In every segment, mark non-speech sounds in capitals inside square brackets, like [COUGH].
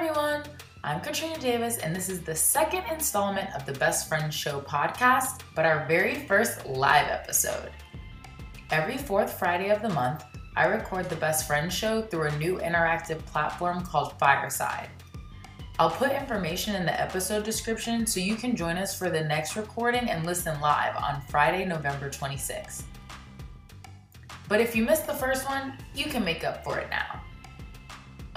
everyone. I'm Katrina Davis, and this is the second installment of the Best Friends Show podcast, but our very first live episode. Every fourth Friday of the month, I record the Best Friends Show through a new interactive platform called Fireside. I'll put information in the episode description so you can join us for the next recording and listen live on Friday, November 26th. But if you missed the first one, you can make up for it now.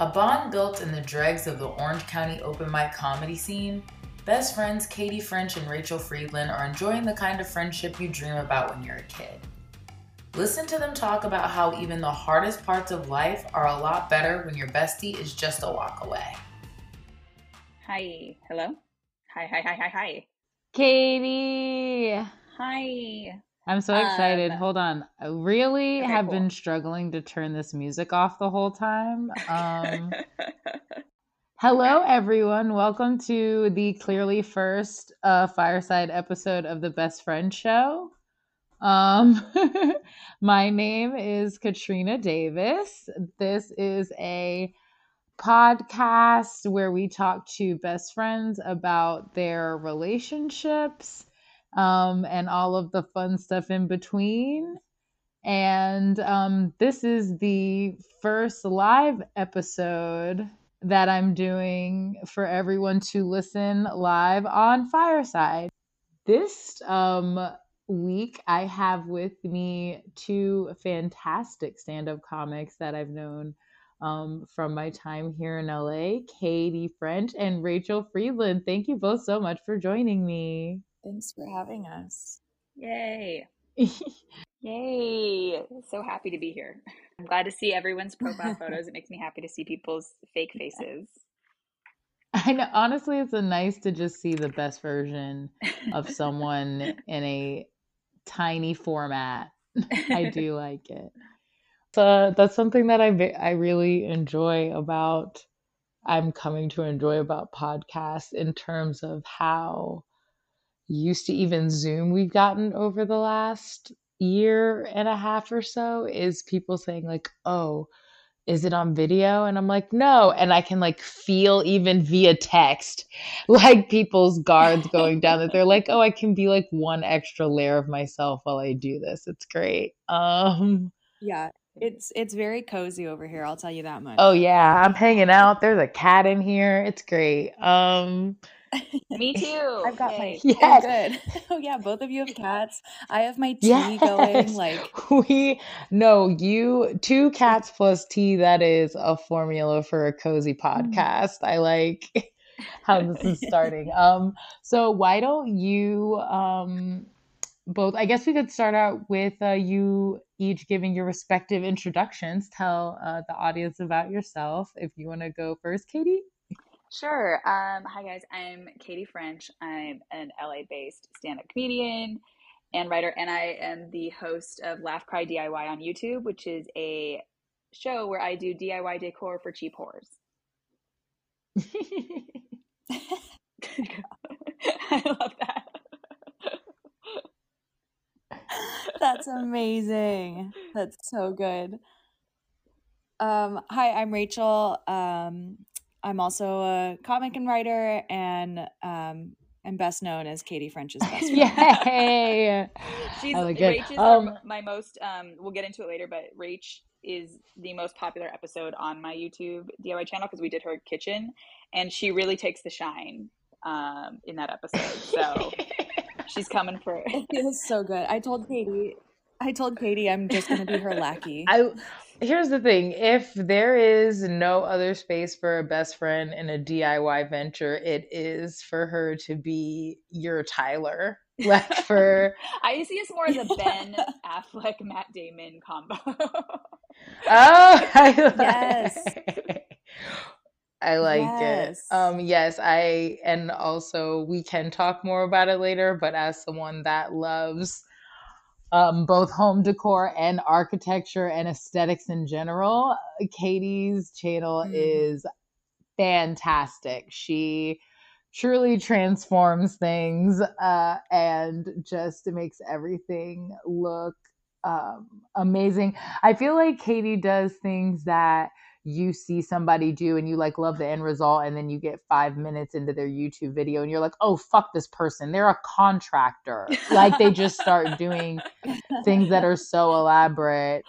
A bond built in the dregs of the Orange County open mic comedy scene, best friends Katy French and Rachele Friedland are enjoying the kind of friendship you dream about when you're a kid. Listen to them talk about how even the hardest parts of life are a lot better when your bestie is just a walk away. Hi. Hello. Hi, hi, hi, hi, hi. Katy. Hi. I'm so excited. Um, Hold on. I really okay, have cool. been struggling to turn this music off the whole time. Um, [LAUGHS] hello, everyone. Welcome to the clearly first uh, fireside episode of the Best Friend Show. Um, [LAUGHS] my name is Katrina Davis. This is a podcast where we talk to best friends about their relationships um, and all of the fun stuff in between. And um, this is the first live episode that I'm doing for everyone to listen live on Fireside. This um, week, I have with me two fantastic stand up comics that I've known um, from my time here in LA Katy French and Rachele Friedland. Thank you both so much for joining me. Thanks for having us. Yay. [LAUGHS] Yay. So happy to be here. I'm glad to see everyone's profile photos. It makes me happy to see people's fake [LAUGHS] faces. I know. Honestly, it's a nice to just see the best version of someone [LAUGHS] in a tiny format. I do like it. So that's something that I I really enjoy about. I'm coming to enjoy about podcasts in terms of how used to even Zoom we've gotten over the last year and a half or so is people saying like, "Oh, is it on video?" And I'm like, "No." And I can like feel even via text [LAUGHS] like people's guards going down that they're like, "Oh, I can be like one extra layer of myself while I do this." It's great. Um Yeah, it's it's very cozy over here. I'll tell you that much. Oh yeah, I'm hanging out. There's a cat in here. It's great. Um Me [LAUGHS] too. I've got my Yay. [LAUGHS] Yes. Oh, good. [LAUGHS] Oh yeah, both of you have cats. I have my tea yes. going. Like we no, you two cats plus tea, that is a formula for a cozy podcast. I like how this is starting. Um so why don't you um both I guess we could start out with uh, you each giving your respective introductions. Tell uh, the audience about yourself. If you want to go first, Katy. Sure. Um, hi guys, I'm Katy French. I'm an LA-based stand-up comedian and writer, and I am the host of Laugh Cry DIY on YouTube, which is a show where I do DIY decor for cheap whores. I love that. that's amazing. That's so good. Um, hi, I'm Rachel. Um, I'm also a comic and writer, and um, I'm best known as Katy French's best [LAUGHS] friend. Yay! [LAUGHS] She's like. Rach is Um, my most. Um, we'll get into it later, but Rach is the most popular episode on my YouTube DIY channel because we did her kitchen, and she really takes the shine um, in that episode. So [LAUGHS] she's coming for. It feels so good. I told Katy. I told Katy I'm just gonna be her lackey. [LAUGHS] I here's the thing: if there is no other space for a best friend in a DIY venture, it is for her to be your Tyler. [LAUGHS] Like for I see us more as a Ben [LAUGHS] Affleck Matt Damon combo. oh, I like, Yes. I like Yes. it. Um, yes, I and also we can talk more about it later. But as someone that loves um, both home decor and architecture and aesthetics in general, Katy's channel Mhm. is fantastic. She truly transforms things uh, and just makes everything look um, amazing. I feel like Katie does things that you see somebody do and you like love the end result and then you get 5 minutes into their YouTube video and you're like, "Oh, fuck this person. They're a contractor." like they just start doing [LAUGHS] things that are so elaborate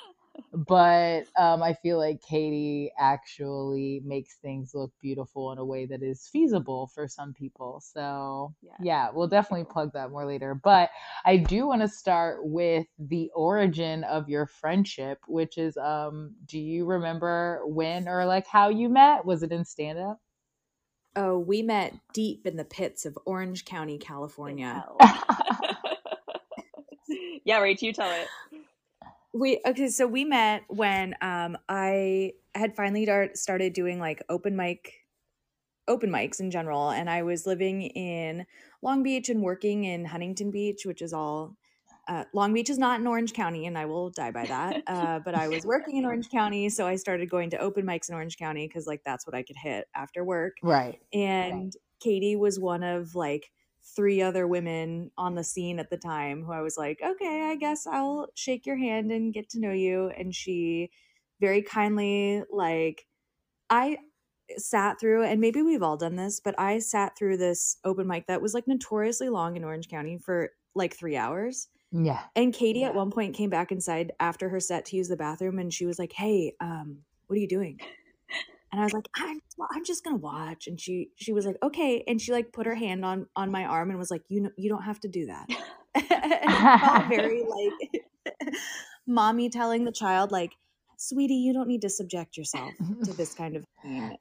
but um, I feel like Katy actually makes things look beautiful in a way that is feasible for some people. So yeah, yeah we'll definitely plug that more later. But I do want to start with the origin of your friendship, which is um, do you remember when or like how you met? Was it in stand up? Oh, we met deep in the pits of Orange County, California. [LAUGHS] [LAUGHS] yeah, Rach, you tell it we okay so we met when um i had finally start, started doing like open mic open mics in general and i was living in long beach and working in huntington beach which is all uh, long beach is not in orange county and i will die by that [LAUGHS] uh, but i was working in orange county so i started going to open mics in orange county because like that's what i could hit after work right and right. katy was one of like three other women on the scene at the time who I was like, okay, I guess I'll shake your hand and get to know you. And she very kindly, like, I sat through, and maybe we've all done this, but I sat through this open mic that was like notoriously long in Orange County for like three hours. Yeah. And Katy yeah. at one point came back inside after her set to use the bathroom and she was like, hey, um, what are you doing? And I was like, I'm, I'm just gonna watch. And she she was like, okay. And she like put her hand on on my arm and was like, you know, you don't have to do that. [LAUGHS] [LAUGHS] and very like [LAUGHS] mommy telling the child, like, sweetie, you don't need to subject yourself to this kind of thing.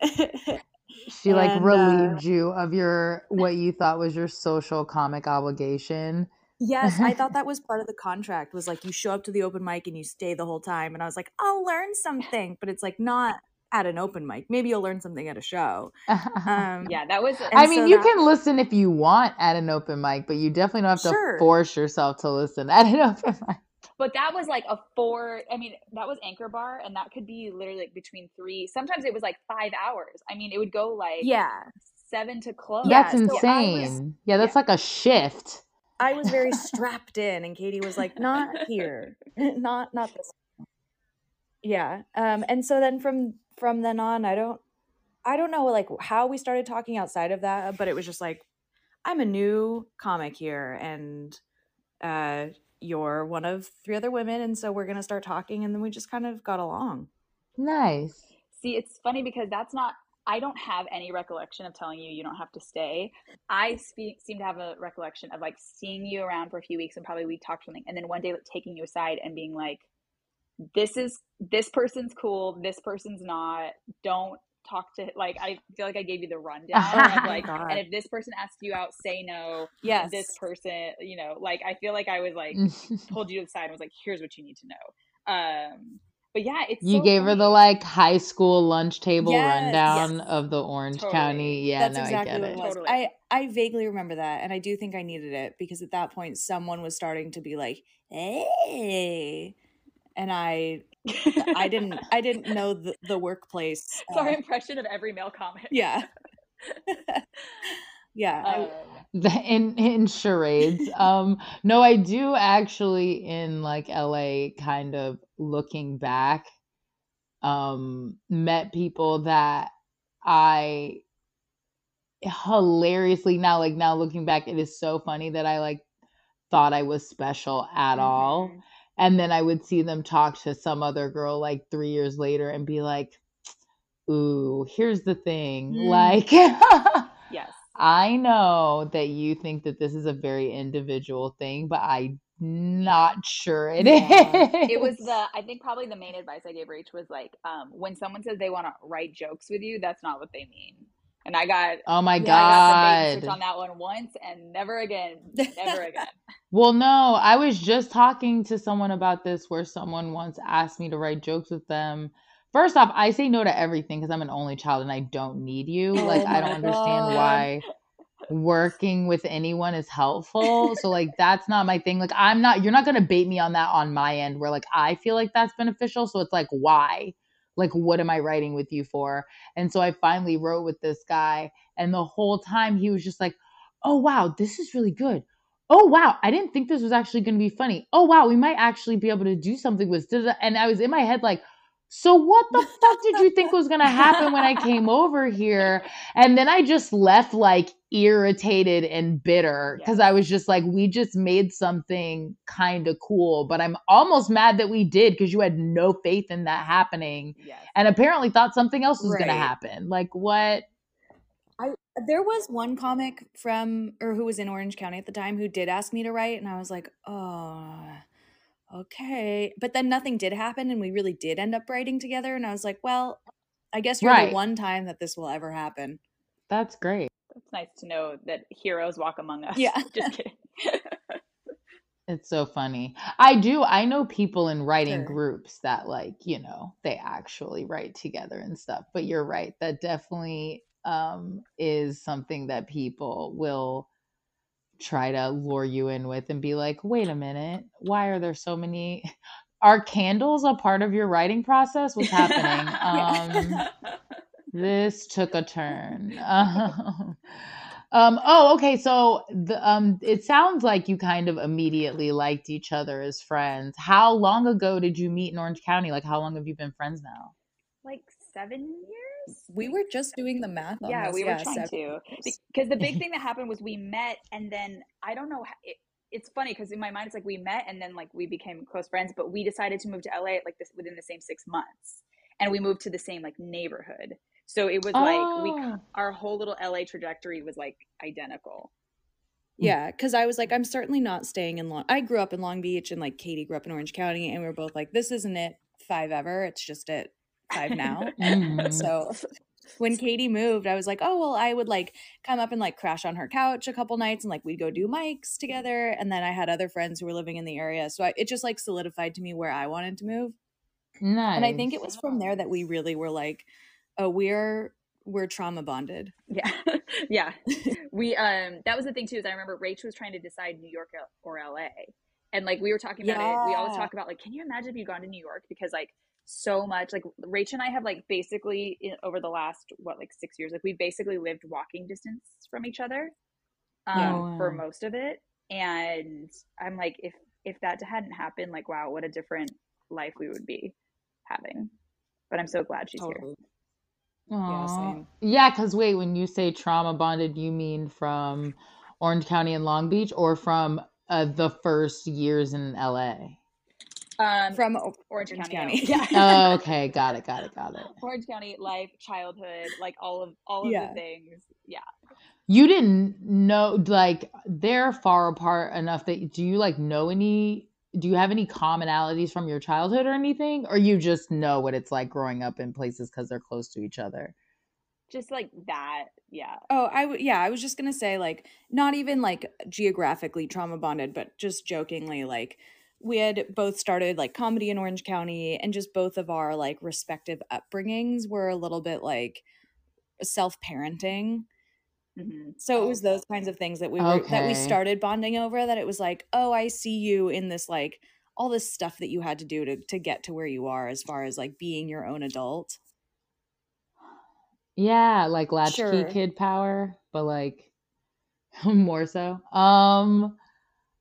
she like and, uh relieved uh, you of your what you thought was your social comic obligation. Yes, I thought that was part of the contract. Was like you show up to the open mic and you stay the whole time. And I was like, I'll learn something, but it's like not at an open mic. Maybe you'll learn something at a show. [LAUGHS] Um, yeah, that was. I mean, so you that, can listen if you want at an open mic, but you definitely don't have to sure. force yourself to listen at an [LAUGHS] open mic. But that was like a four. I mean, that was Anchor Bar, and that could be literally like between three. Sometimes it was like five hours. I mean, it would go like yeah, seven to close. That's yeah, insane. So was, yeah, that's yeah. like a shift. I was very [LAUGHS] strapped in, and Katy was like, "Not here, not not this." Yeah, um, and so then from from then on, I don't I don't know like how we started talking outside of that, but it was just like I'm a new comic here and uh you're one of three other women and so we're going to start talking and then we just kind of got along. Nice. See, it's funny because that's not I don't have any recollection of telling you you don't have to stay. I speak, seem to have a recollection of like seeing you around for a few weeks and probably we talked something, and then one day like, taking you aside and being like, this is this person's cool, this person's not. Don't talk to like I feel like I gave you the rundown of [LAUGHS] like God. and if this person asks you out, say no. Yes. This person, you know, like I feel like I was like [LAUGHS] pulled you to the side and was like, here's what you need to know. Um but yeah, it's you so gave funny. her the like high school lunch table yes, rundown yes. of the Orange totally. County. Yeah, That's no, exactly I get it. it totally. I I vaguely remember that, and I do think I needed it because at that point someone was starting to be like, "Hey, and I I didn't [LAUGHS] I didn't know the, the workplace. It's uh, our impression of every male comic. Yeah. [LAUGHS] yeah. Um, the, in in charades. um no, I do actually in like LA kind of looking back um met people that I hilariously now like now looking back it is so funny that I like thought I was special at mm-hmm. all and then I would see them talk to some other girl like three years later and be like, "Ooh, here's the thing, mm. like." [LAUGHS] yes. I know that you think that this is a very individual thing, but I'm not sure it yeah. is. It was the I think probably the main advice I gave Rach was like, um, when someone says they want to write jokes with you, that's not what they mean. And I got oh my yeah, god on that one once and never again, never again. Well, no, I was just talking to someone about this where someone once asked me to write jokes with them. First off, I say no to everything because I'm an only child and I don't need you. [LAUGHS] Oh like I don't god. understand why working with anyone is helpful. so like that's not my thing. Like I'm not you're not going to bait me on that on my end where like I feel like that's beneficial. So it's like why? like what am i writing with you for and so i finally wrote with this guy and the whole time he was just like oh wow this is really good oh wow i didn't think this was actually going to be funny oh wow we might actually be able to do something with this and i was in my head like so what the fuck did you think was going to happen when I came [LAUGHS] over here? And then I just left like irritated and bitter because I was just like, we just made something kind of cool, but I'm almost mad that we did because you had no faith in that happening Yes. and apparently thought something else was going to happen. Like, what? I there was one comic from or who was in Orange County at the time who did ask me to write, and I was like, oh, okay. But then nothing did happen, and we really did end up writing together. And I was like, well, I guess you're Right. the one time that this will ever happen. That's great. It's nice to know that heroes walk among us. Yeah. [LAUGHS] Just kidding. [LAUGHS] It's so funny. I do. I know people in writing Sure. groups that, like, you know, they actually write together and stuff. But you're right. That definitely um, is something that people will try to lure you in with and be like, wait a minute, why are there so many? [LAUGHS] Are candles a part of your writing process? What's happening? [LAUGHS] Um, [LAUGHS] this took a turn. Um, oh, okay. So the um, it sounds like you kind of immediately liked each other as friends. How long ago did you meet in Orange County? Like, how long have you been friends now? like seven years. We were just doing the math on yeah, this. we were trying seven to because the big [LAUGHS] thing that happened was we met and then I don't know. how- It, it's funny because in my mind it's like we met and then like we became close friends, but we decided to move to LA like this within the same six months, and we moved to the same like neighborhood. So it was like we Oh. our whole little LA trajectory was like identical. Yeah, because I was like, I'm certainly not staying in Long. I grew up in Long Beach, and like Katy grew up in Orange County, and we were both like, this isn't it five ever. It's just at five now. [LAUGHS] Mhm. so [LAUGHS] when Katy moved, I was like, oh well, I would like come up and like crash on her couch a couple nights, and like we'd go do mics together. And then I had other friends who were living in the area, so I, it just like solidified to me where I wanted to move. nice. And I think it was from there that we really were like, oh, we're we're trauma bonded. Yeah, [LAUGHS] yeah. We um that was the thing too. Is I remember Rach was trying to decide New York or LA, and like we were talking about it. We always talk about like, can you imagine if you'd gone to New York? Because like so much like Rach and I have like basically in, over the last what like six years, like we basically lived walking distance from each other um, Yeah. For most of it. And I'm like, if if that hadn't happened, like wow, what a different life we would be having. But I'm so glad she's here. Aw. same. Yeah, because wait, when you say trauma bonded, you mean from Orange County and Long Beach, or from uh, the first years in LA? Um, From O- Orange, Orange County. County. Yeah. [LAUGHS] Oh, okay, got it, got it, got it. Orange County life, childhood, like all of all of Yeah. the things. Yeah. You didn't know, like, they're far apart enough that do you like know any? Do you have any commonalities from your childhood or anything, or you just know what it's like growing up in places because they're close to each other? Just like that. Yeah. Oh, I w- yeah, I was just gonna say like not even like geographically trauma bonded, but just jokingly like we had both started like comedy in Orange County, and just both of our like respective upbringings were a little bit like self parenting. hmm So it was those kinds of things that we were that we started bonding over. That it was like, oh, I see you in this like all this stuff that you had to do to to get to where you are, as far as like being your own adult. [SIGHS] Yeah, like latchkey Sure. kid power, but like [LAUGHS] more so. Um,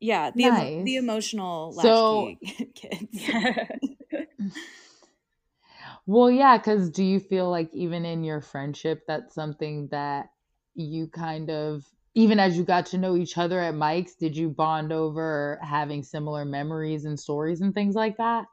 Yeah, the emo- Nice. the emotional So- [LAUGHS] kids. [LAUGHS] Well, yeah, because do you feel like even in your friendship, that's something that you kind of, even as you got to know each other at Mike's, did you bond over having similar memories and stories and things like that?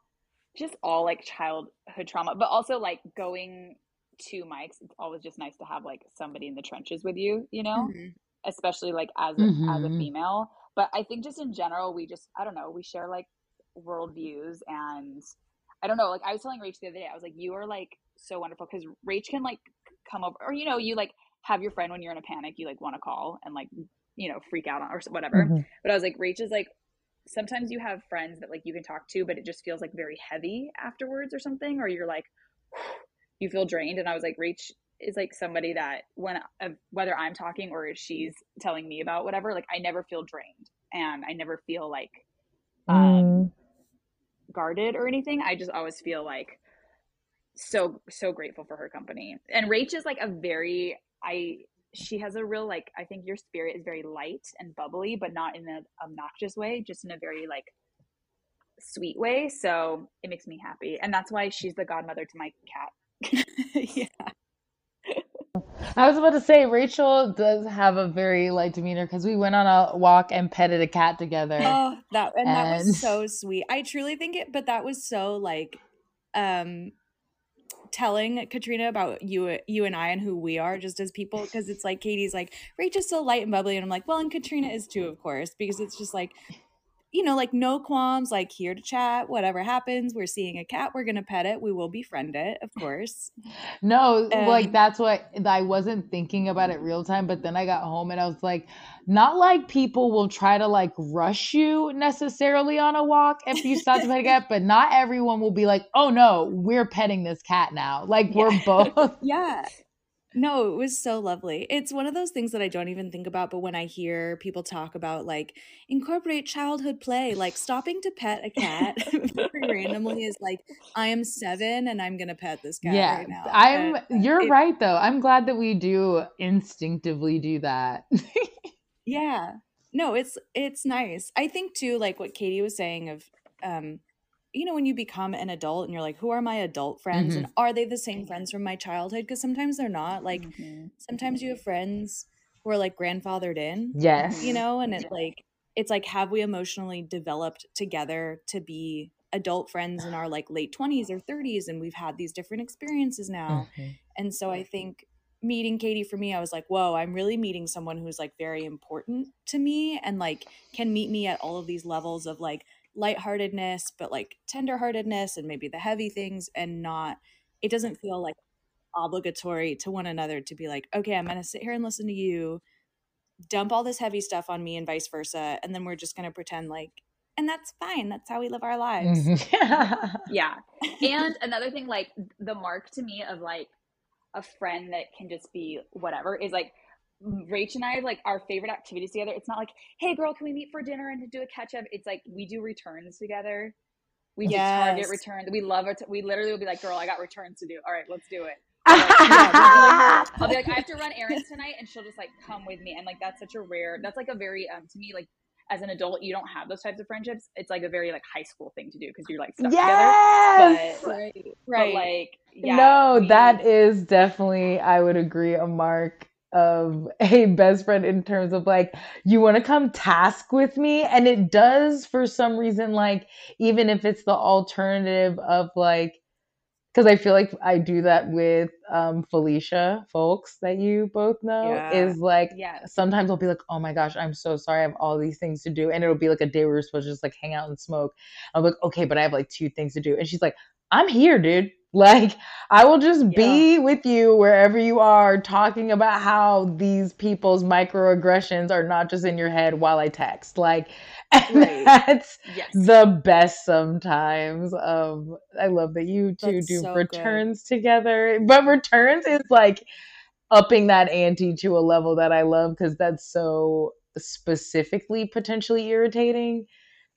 just all like childhood trauma, but also like going to Mike's. It's always just nice to have like somebody in the trenches with you, you know, Mhm. especially like as a, as a Mhm. female. But I think just in general, we just I don't know, we share like worldviews and I don't know. Like I was telling Rach the other day, I was like, you are like so wonderful because Rach can like come over, or you know, you like have your friend when you're in a panic, you like want to call and like you know freak out on or whatever. Mm-hmm. But I was like, Rach is like, sometimes you have friends that like you can talk to, but it just feels like very heavy afterwards or something, or you're like, [SIGHS] you feel drained. And I was like, Rach is like somebody that when uh, whether I'm talking or she's telling me about whatever, like I never feel drained and I never feel like um, guarded or anything. I just always feel like so so grateful for her company. And Rach is like a very I she has a real like I think your spirit is very light and bubbly, but not in an obnoxious way, just in a very like sweet way. So it makes me happy. And that's why she's the godmother to my cat. [LAUGHS] yeah. I was about to say Rachel does have a very light demeanor because we went on a walk and petted a cat together. Oh, that and, that was so sweet. I truly think it, but that was so like, um, telling Katrina about you, you and I, and who we are just as people. Because it's like Katy's like Rachel's so light and bubbly, and I'm like, well, and Katrina is too, of course, because it's just like. You know, like no qualms, like here to chat, whatever happens. We're seeing a cat, we're gonna pet it, we will befriend it, of course. [LAUGHS] No, like Um, that's what I wasn't thinking about it real time, but then I got home and I was like, not like people will try to like rush you necessarily on a walk if you stop to pet a cat, but not everyone will be like, oh no, we're petting this cat now. Like we're both. [LAUGHS] Yeah. No, it was so lovely. It's one of those things that I don't even think about, but when I hear people talk about like incorporate childhood play, like stopping to pet a cat [LAUGHS] randomly is like, I am seven and I'm gonna pet this cat Yeah, right now. I'm. And You're it- right though. I'm glad that we do instinctively do that. [LAUGHS] Yeah. No, it's it's nice. I think too, like what Katy was saying of um, you know, when you become an adult and you're like, who are my adult friends? Mm-hmm. And are they the same friends from my childhood? Because sometimes they're not. Like Mhm. sometimes you have friends who are like grandfathered in. yes. you know and it's like it's like have we emotionally developed together to be adult friends in our like late 20s or 30s and we've had these different experiences now Mhm. and so i think meeting katy for me i was like whoa i'm really meeting someone who's like very important to me and like can meet me at all of these levels of like lightheartedness but like tenderheartedness and maybe the heavy things and not it doesn't feel like obligatory to one another to be like okay i'm gonna sit here and listen to you dump all this heavy stuff on me and vice versa and then we're just going to pretend like and that's fine that's how we live our lives Mhm. [LAUGHS] Yeah. And another thing, like the mark to me of like a friend that can just be whatever is like Rach and I like our favorite activities together. It's not like, hey girl, can we meet for dinner and do a catch up? It's like we do returns together. We do Target Yes. returns. We love it. We literally will be like, girl, I got returns to do. All right, let's do it. [LAUGHS] I'll be like, I have to run errands tonight, and she'll just like come with me. And like that's such a rare. That's like a very um to me like as an adult you don't have those types of friendships. It's like a very like high school thing to do because you're like stuck yes. together. But right but right like yeah, no, we- that is definitely, I would agree, a mark of a best friend in terms of like, you want to come task with me. And it does for some reason, like, even if it's the alternative of like, because I feel like I do that with um, Felicia, folks that you both know, Yeah. is like, yeah sometimes I'll be like, oh my gosh, I'm so sorry. I have all these things to do. And it'll be like a day where we're supposed to just like hang out and smoke. I'm like, okay, but I have like two things to do. And she's like, I'm here, dude. Like, I will just be with you wherever you are, talking about how these people's microaggressions are not just in your head while I text. Like, [LAUGHS] and Right. that's Yes. the best sometimes. Um, I love that you two That's do so good. returns together, but returns is like upping that ante to a level that I love because that's so specifically potentially irritating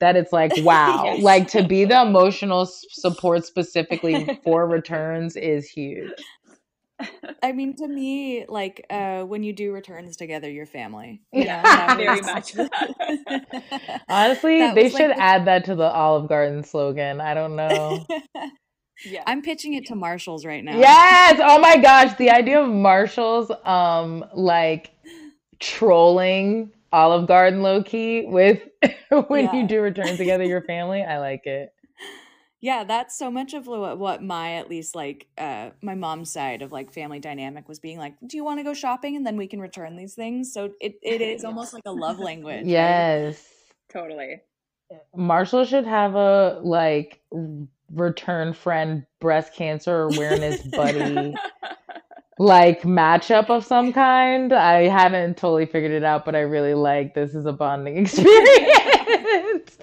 that it's like [LAUGHS] wow Yes. like to be the emotional support specifically for [LAUGHS] returns is huge i mean to me like uh when you do returns together you're family [LAUGHS] you Yeah, know, very much. honestly That they was, like, should the- add that to the olive garden slogan i don't know yeah. i'm pitching it to marshalls right now Yes. Oh my gosh. The idea of Marshalls um like trolling Olive Garden low key with [LAUGHS] when Yeah. you do [LAUGHS] return together your family. I like it. yeah that's so much of what, what my at least like uh my mom's side of like family dynamic was being like do you want to go shopping and then we can return these things so it, it is [LAUGHS] almost like a love language right? Yes. totally. Marshall should have a like return friend breast cancer awareness buddy like matchup of some kind. I haven't totally figured it out, but I really like this is a bonding [LAUGHS] experience.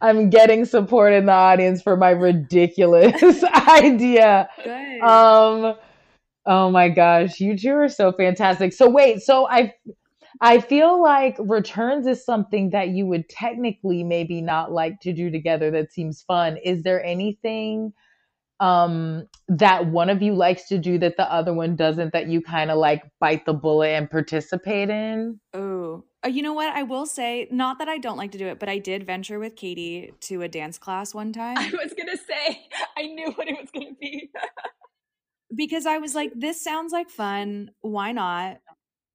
I'm getting support in the audience for my ridiculous [LAUGHS] idea. good Um oh my gosh, you two are so fantastic. So wait, so I I feel like returns is something that you would technically maybe not like to do together that seems fun. Is there anything um that one of you likes to do that the other one doesn't that you kind of like bite the bullet and participate in? Oh, Uh, you know what? I will say, not that I don't like to do it, but I did venture with Katy to a dance class one [LAUGHS] time. I was gonna say, [LAUGHS] I knew what it was gonna be. [LAUGHS] because I was like, this sounds like fun. Why not?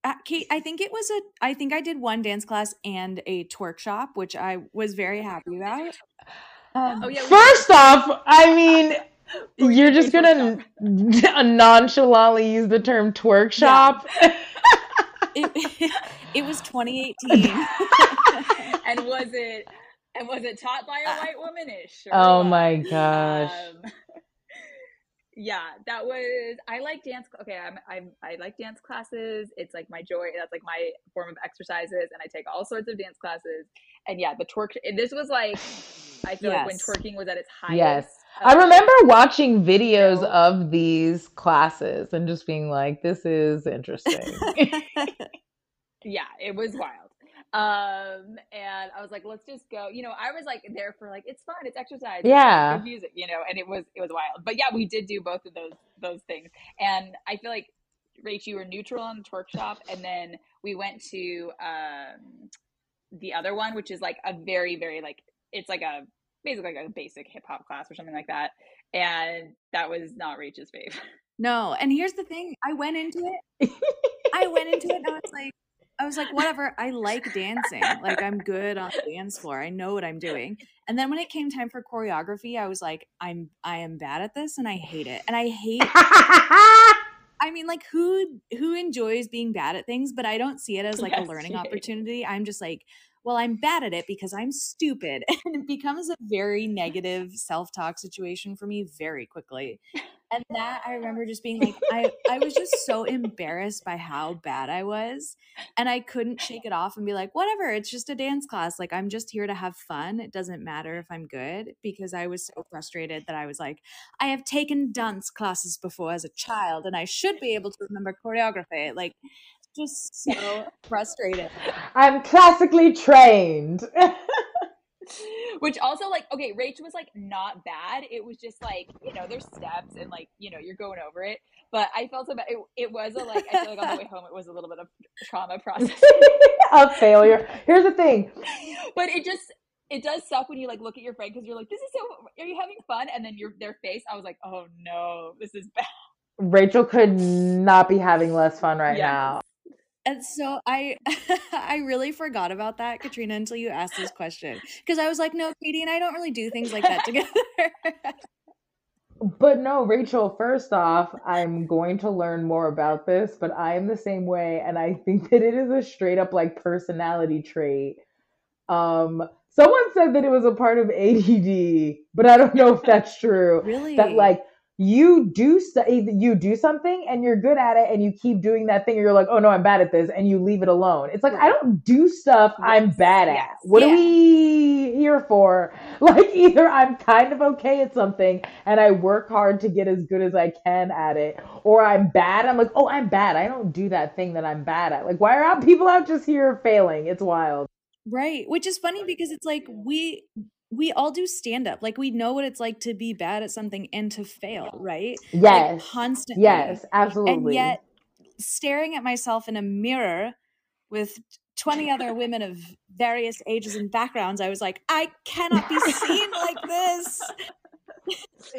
Uh, Kate, I think it was a. I think I did one dance class and a twerk shop, which I was very happy about. Um, oh, yeah, first off, I mean, you're just gonna [LAUGHS] nonchalantly use the term twerk shop. Yeah. [LAUGHS] it, [LAUGHS] it was 2018. and was it and was it taught by a uh, white womanish? Oh my gosh. Um, yeah, that was I like dance okay, I'm I'm I like dance classes. It's like my joy. That's like my form of exercises and I take all sorts of dance classes. And yeah, the twerk this was like I feel yes. like when twerking was at its highest. Yes. I remember watching videos of these classes and just being like, this is interesting. [LAUGHS] yeah, it was wild. Um, and I was like, let's just go. You know, I was like there for like it's fun, it's exercise, yeah, it's music, you know, and it was it was wild. But yeah, we did do both of those those things, and I feel like Rach, you were neutral on the twerk shop, and then we went to um the other one, which is like a very very like it's like a basically like a basic hip hop class or something like that. And that was not Rachel's fave. No, and here's the thing: I went into it. I went into it, and I was like, I was like, whatever. I like dancing. Like I'm good on the dance floor. I know what I'm doing. And then when it came time for choreography, I was like, I'm I am bad at this, and I hate it. And I hate. [LAUGHS] I mean, like who who enjoys being bad at things? But I don't see it as like yes, a learning opportunity. I'm just like, well, I'm bad at it because I'm stupid. [LAUGHS] And it becomes a very negative self talk situation for me very quickly. And that I remember just being like, I, I was just so embarrassed by how bad I was. And I couldn't shake it off and be like, whatever, it's just a dance class. Like, I'm just here to have fun. It doesn't matter if I'm good because I was so frustrated that I was like, I have taken dance classes before as a child and I should be able to remember choreography. Like, just so frustrated. I'm classically trained. [LAUGHS] Which also like okay, Rachel was like not bad. It was just like you know there's steps and like you know you're going over it. But I felt so bad. It, it was a like I feel like on the way home it was a little bit of trauma process. [LAUGHS] a failure. Here's the thing. [LAUGHS] But it just it does suck when you like look at your friend because you're like this is so are you having fun and then your their face I was like oh no this is bad. Rachel could not be having less fun right yes. now. And so I [LAUGHS] I really forgot about that, Katrina, until you asked this question. Because I was like, no, Katy and I don't really do things like that [LAUGHS] together. but no, Rachel, first off, I'm going to learn more about this, but I am the same way, and I think that it is a straight up like personality trait. Um someone said that it was a part of ADD, but I don't know if that's true. Really? That like you do you do something and you're good at it and you keep doing that thing and you're like oh no i'm bad at this and you leave it alone it's like right. i don't do stuff yes. i'm bad at yes. what yeah. are we here for [LAUGHS] like either i'm kind of okay at something and i work hard to get as good as i can at it or i'm bad i'm like oh i'm bad i don't do that thing that i'm bad at like why are [LAUGHS] people out just here failing it's wild Right. Which is funny because it's like we we all do stand up. Like we know what it's like to be bad at something and to fail, right? Yes. Like constantly. Yes, absolutely. And yet staring at myself in a mirror with 20 other women of various ages and backgrounds, I was like, I cannot be seen like [LAUGHS] this.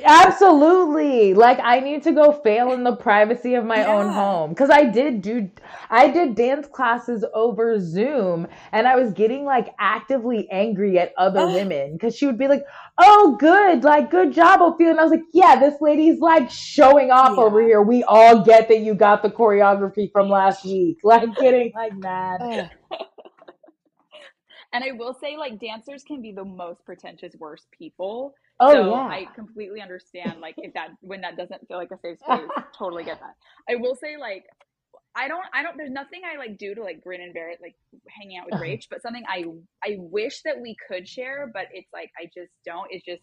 Absolutely. Like I need to go fail in the privacy of my yeah. own home cuz I did do I did dance classes over Zoom and I was getting like actively angry at other women cuz she would be like, "Oh, good. Like good job, Ophelia." And I was like, "Yeah, this lady's like showing off yeah. over here. We all get that you got the choreography from last week." [LAUGHS] Like getting like mad. [LAUGHS] and I will say like dancers can be the most pretentious worst people Oh so yeah. I completely understand like if that when that doesn't feel like a safe space, [LAUGHS] totally get that. I will say like I don't I don't there's nothing I like do to like grin and bear it like hanging out with uh-huh. Rach, but something I I wish that we could share, but it's like I just don't. It's just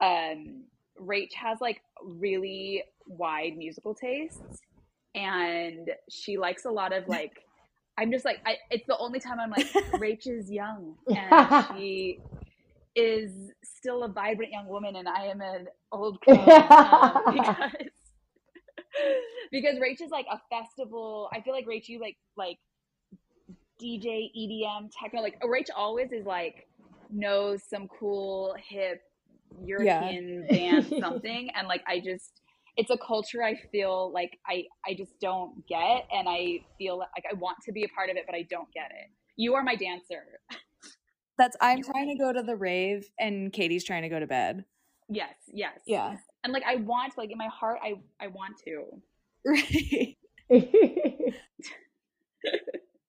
um Rach has like really wide musical tastes and she likes a lot of like I'm just like I it's the only time I'm like [LAUGHS] Rach is young and [LAUGHS] she is still a vibrant young woman and I am an old [LAUGHS] crone um, because [LAUGHS] because Rach is like a festival. I feel like Rach, you like like DJ, EDM, techno. Like Rach always is like knows some cool hip European yeah. band [LAUGHS] something, and like I just it's a culture I feel like I I just don't get, and I feel like I want to be a part of it, but I don't get it. You are my dancer. That's I'm trying to go to the rave, and Katy's trying to go to bed. Yes, yes, yeah. And like I want, like in my heart, I I want to. Right. [LAUGHS]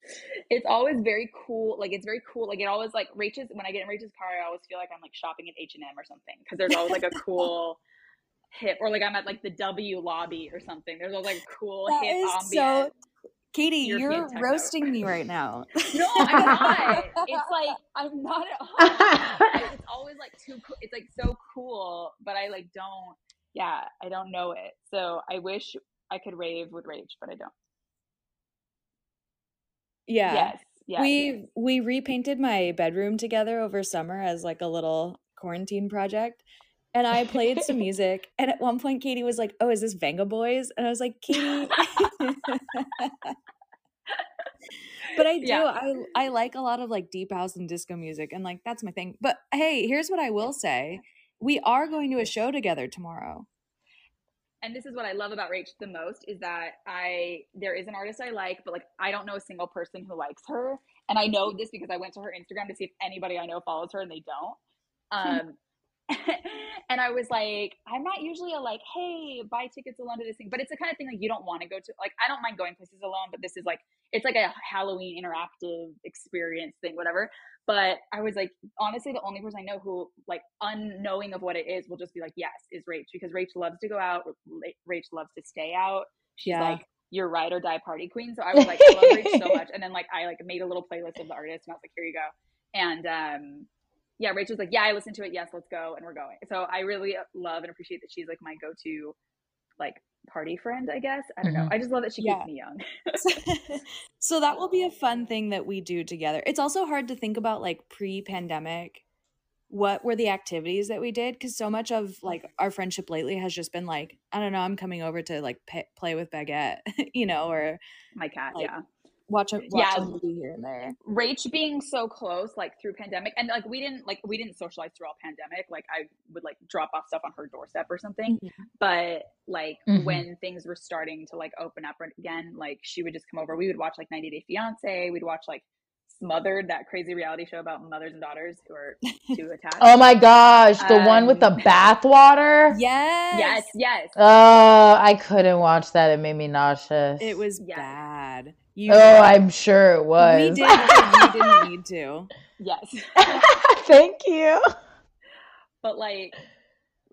[LAUGHS] it's always very cool. Like it's very cool. Like it always like Rachel's when I get in Rachel's car, I always feel like I'm like shopping at H and M or something because there's always like a cool hip or like I'm at like the W lobby or something. There's always like cool that hip. So Katy, you're techno. roasting me right now. [LAUGHS] no, I'm not. It's like [LAUGHS] I'm not at home. it's [LAUGHS] always like too. Cool. It's like so cool, but I like don't. Yeah, I don't know it. So I wish I could rave with rage, but I don't. Yeah. Yes. Yeah. We we repainted my bedroom together over summer as like a little quarantine project. And I played some [LAUGHS] music. And at one point Katy was like, Oh, is this Vengaboys?" And I was like, Katy [LAUGHS] But I do. Yeah. I I like a lot of like deep house and disco music and like that's my thing. But hey, here's what I will say. We are going to a show together tomorrow and this is what I love about Rach the most is that I there is an artist I like, but like I don't know a single person who likes her, and I know this because I went to her Instagram to see if anybody I know follows her, and they don't. Um, [LAUGHS] and I was like, I'm not usually a like, hey, buy tickets alone to this thing, but it's the kind of thing like you don't want to go to. Like, I don't mind going places alone, but this is like, it's like a Halloween interactive experience thing, whatever. But I was like, honestly, the only person I know who, like, unknowing of what it is, will just be like, yes, is Rach because Rach loves to go out. Rach loves to stay out. She's yeah. like your ride or die party queen. So I was like, I love Rach so [LAUGHS] much. And then like I like made a little playlist of the artists, and I was like, here you go. And um, yeah, Rachel's like, yeah, I listened to it. Yes, let's go, and we're going. So I really love and appreciate that she's like my go-to like party friend, I guess. I don't mm-hmm. know. I just love that she yeah. keeps me young. [LAUGHS] so that will be a fun thing that we do together. It's also hard to think about like pre-pandemic what were the activities that we did because so much of like our friendship lately has just been like i don't know i'm coming over to like play with baguette [LAUGHS] you know or my cat like, yeah watch a watch yeah. a movie here and there. Rach being so close, like through pandemic, and like we didn't like we didn't socialize through all pandemic. Like I would like drop off stuff on her doorstep or something. Mm-hmm. But like mm-hmm. when things were starting to like open up again, like she would just come over. We would watch like 90 Day Fiance. We'd watch like Smothered, that crazy reality show about mothers and daughters who are [LAUGHS] too attached. oh my gosh, the um, one with the um, [LAUGHS] bath water. Yes, yes, yes. Oh, I couldn't watch that. It made me nauseous. It was yes. bad. You oh, I'm sure it was. We did. we didn't need to. [LAUGHS] Yes. [LAUGHS] Thank you. But like,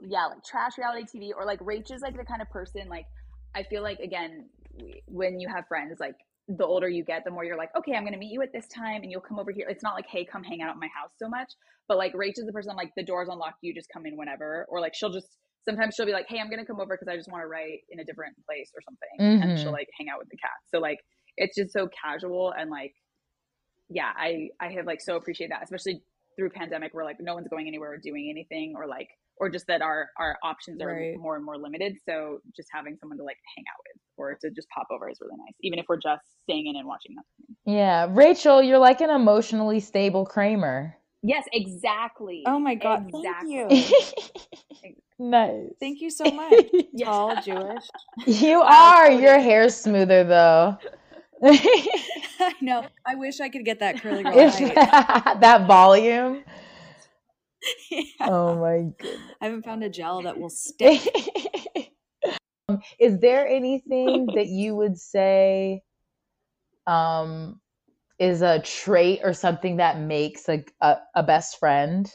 yeah, like trash reality TV or like Rach is like the kind of person like I feel like again when you have friends like the older you get, the more you're like, okay, I'm gonna meet you at this time, and you'll come over here. It's not like, hey, come hang out at my house so much. But like Rach is the person, I'm like, the door's unlocked, you just come in whenever, or like she'll just sometimes she'll be like, hey, I'm gonna come over because I just want to write in a different place or something, mm-hmm. and she'll like hang out with the cat. So like it's just so casual and like yeah i i have like so appreciate that especially through pandemic where like no one's going anywhere or doing anything or like or just that our our options are right. more and more limited. So just having someone to like hang out with or to just pop over is really nice even if we're just staying in and watching nothing. Yeah. Rachel you're like an emotionally stable kramer. Yes exactly. Oh my god exactly. thank you. [LAUGHS] Nice. Thank you so much [LAUGHS] tall jewish. You are. Your hair's smoother though [LAUGHS] I know. I wish I could get that curly girl [LAUGHS] that volume. [LAUGHS] Yeah. Oh my god! I haven't found a gel that will stick. um, is there anything that you would say um, is a trait or something that makes a, a, a best friend?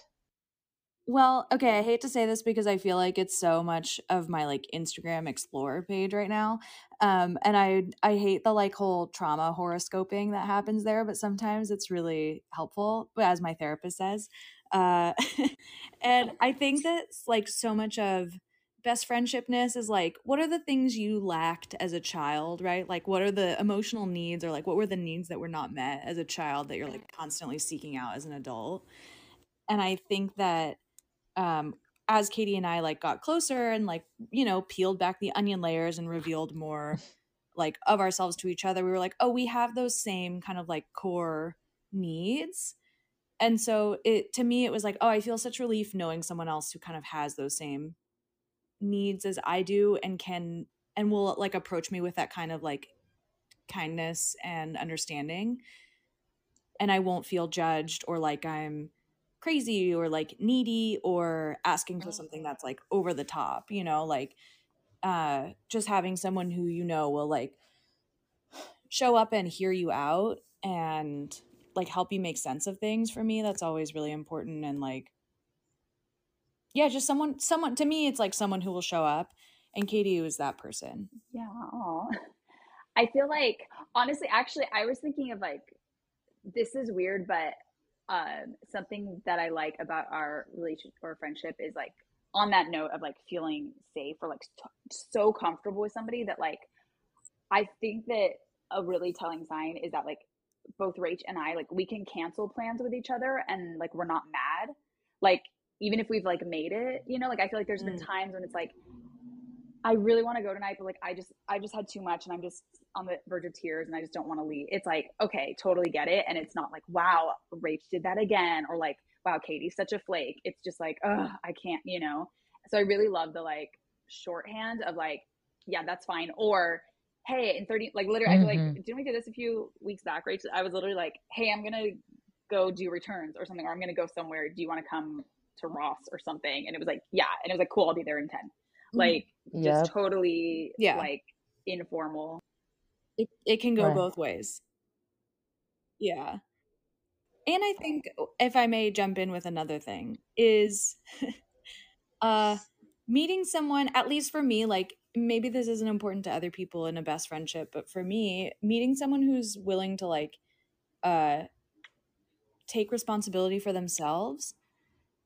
Well, okay, I hate to say this because I feel like it's so much of my like Instagram Explorer page right now. Um and I I hate the like whole trauma horoscoping that happens there, but sometimes it's really helpful, as my therapist says. Uh [LAUGHS] and I think that like so much of best friendshipness is like what are the things you lacked as a child, right? Like what are the emotional needs or like what were the needs that were not met as a child that you're like constantly seeking out as an adult? And I think that um, as Katy and I like got closer and like you know peeled back the onion layers and revealed more like of ourselves to each other we were like oh we have those same kind of like core needs. And so it to me it was like oh i feel such relief knowing someone else who kind of has those same needs as i do and can and will like approach me with that kind of like kindness and understanding. And i won't feel judged or like i'm crazy or like needy or asking for something that's like over the top you know like uh just having someone who you know will like show up and hear you out and like help you make sense of things for me that's always really important and like yeah just someone someone to me it's like someone who will show up and katy was that person yeah aw. [LAUGHS] i feel like honestly actually i was thinking of like this is weird but um something that i like about our relationship or friendship is like on that note of like feeling safe or like so comfortable with somebody that like i think that a really telling sign is that like both Rach and I, like we can cancel plans with each other and like we're not mad. Like even if we've like made it, you know, like I feel like there's been mm. times when it's like I really want to go tonight, but like I just I just had too much and I'm just on the verge of tears and I just don't want to leave. It's like, okay, totally get it. And it's not like, wow, Rach did that again, or like, wow, Katy's such a flake. It's just like, oh, I can't, you know. So I really love the like shorthand of like, yeah, that's fine. Or hey, in 30, like literally, mm-hmm. I feel like, mm-hmm. didn't we do this a few weeks back, right? I was literally like, hey, I'm going to go do returns or something, or I'm going to go somewhere. Do you want to come to Ross or something? And it was like, yeah. And it was like, cool, I'll be there in 10. Mm-hmm. Like, yep. just totally, yeah. like, informal. It, it can go right. both ways. Yeah. And I think, if I may jump in with another thing, is [LAUGHS] uh meeting someone, at least for me, like maybe this isn't important to other people in a best friendship, but for me, meeting someone who's willing to like uh take responsibility for themselves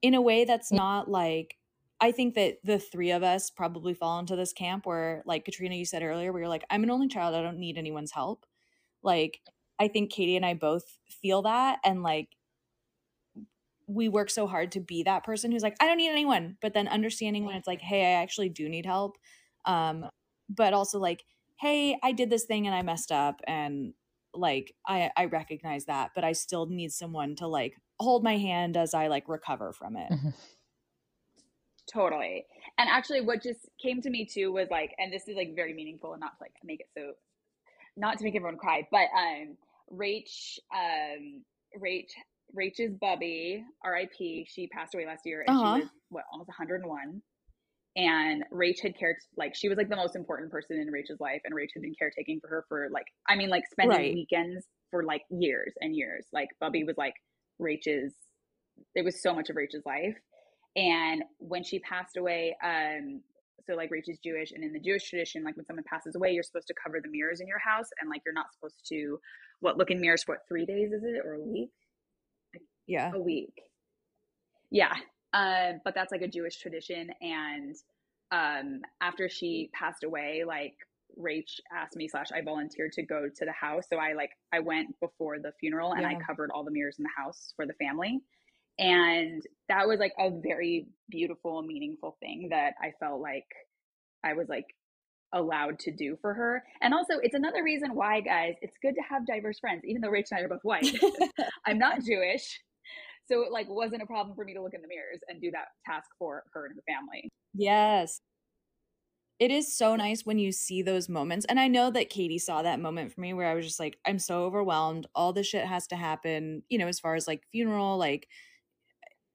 in a way that's not like I think that the three of us probably fall into this camp where like Katrina you said earlier where you're like I'm an only child I don't need anyone's help. Like I think Katy and I both feel that and like we work so hard to be that person who's like I don't need anyone but then understanding when it's like hey I actually do need help um but also like hey i did this thing and i messed up and like i i recognize that but i still need someone to like hold my hand as i like recover from it mm-hmm. Totally and actually what just came to me too was like and this is like very meaningful and not to like make it so not to make everyone cry but um rach um rach Rach's Bubby, R.I.P. She passed away last year, and uh-huh. she was what almost 101 and Rach had cared like she was like the most important person in Rach's life and Rach had been caretaking for her for like I mean like spending right. weekends for like years and years. Like Bubby was like Rach's, it was so much of Rach's life. And when she passed away, um so like Rachele's Jewish and in the Jewish tradition, like when someone passes away, you're supposed to cover the mirrors in your house and like you're not supposed to what look in mirrors for what three days is it or a week? Yeah. A week. Yeah. Um, but that's like a Jewish tradition. And um, after she passed away, like Rach asked me slash I volunteered to go to the house. So I like I went before the funeral and yeah. I covered all the mirrors in the house for the family. And that was like a very beautiful, meaningful thing that I felt like I was like allowed to do for her. And also it's another reason why, guys, it's good to have diverse friends, even though Rach and I are both white. [LAUGHS] I'm not Jewish. So it like wasn't a problem for me to look in the mirrors and do that task for her and her family. Yes. It is so nice when you see those moments. And i know that katy saw that moment for me where i was just like i'm so overwhelmed. All this shit has to happen you know as far as like funeral like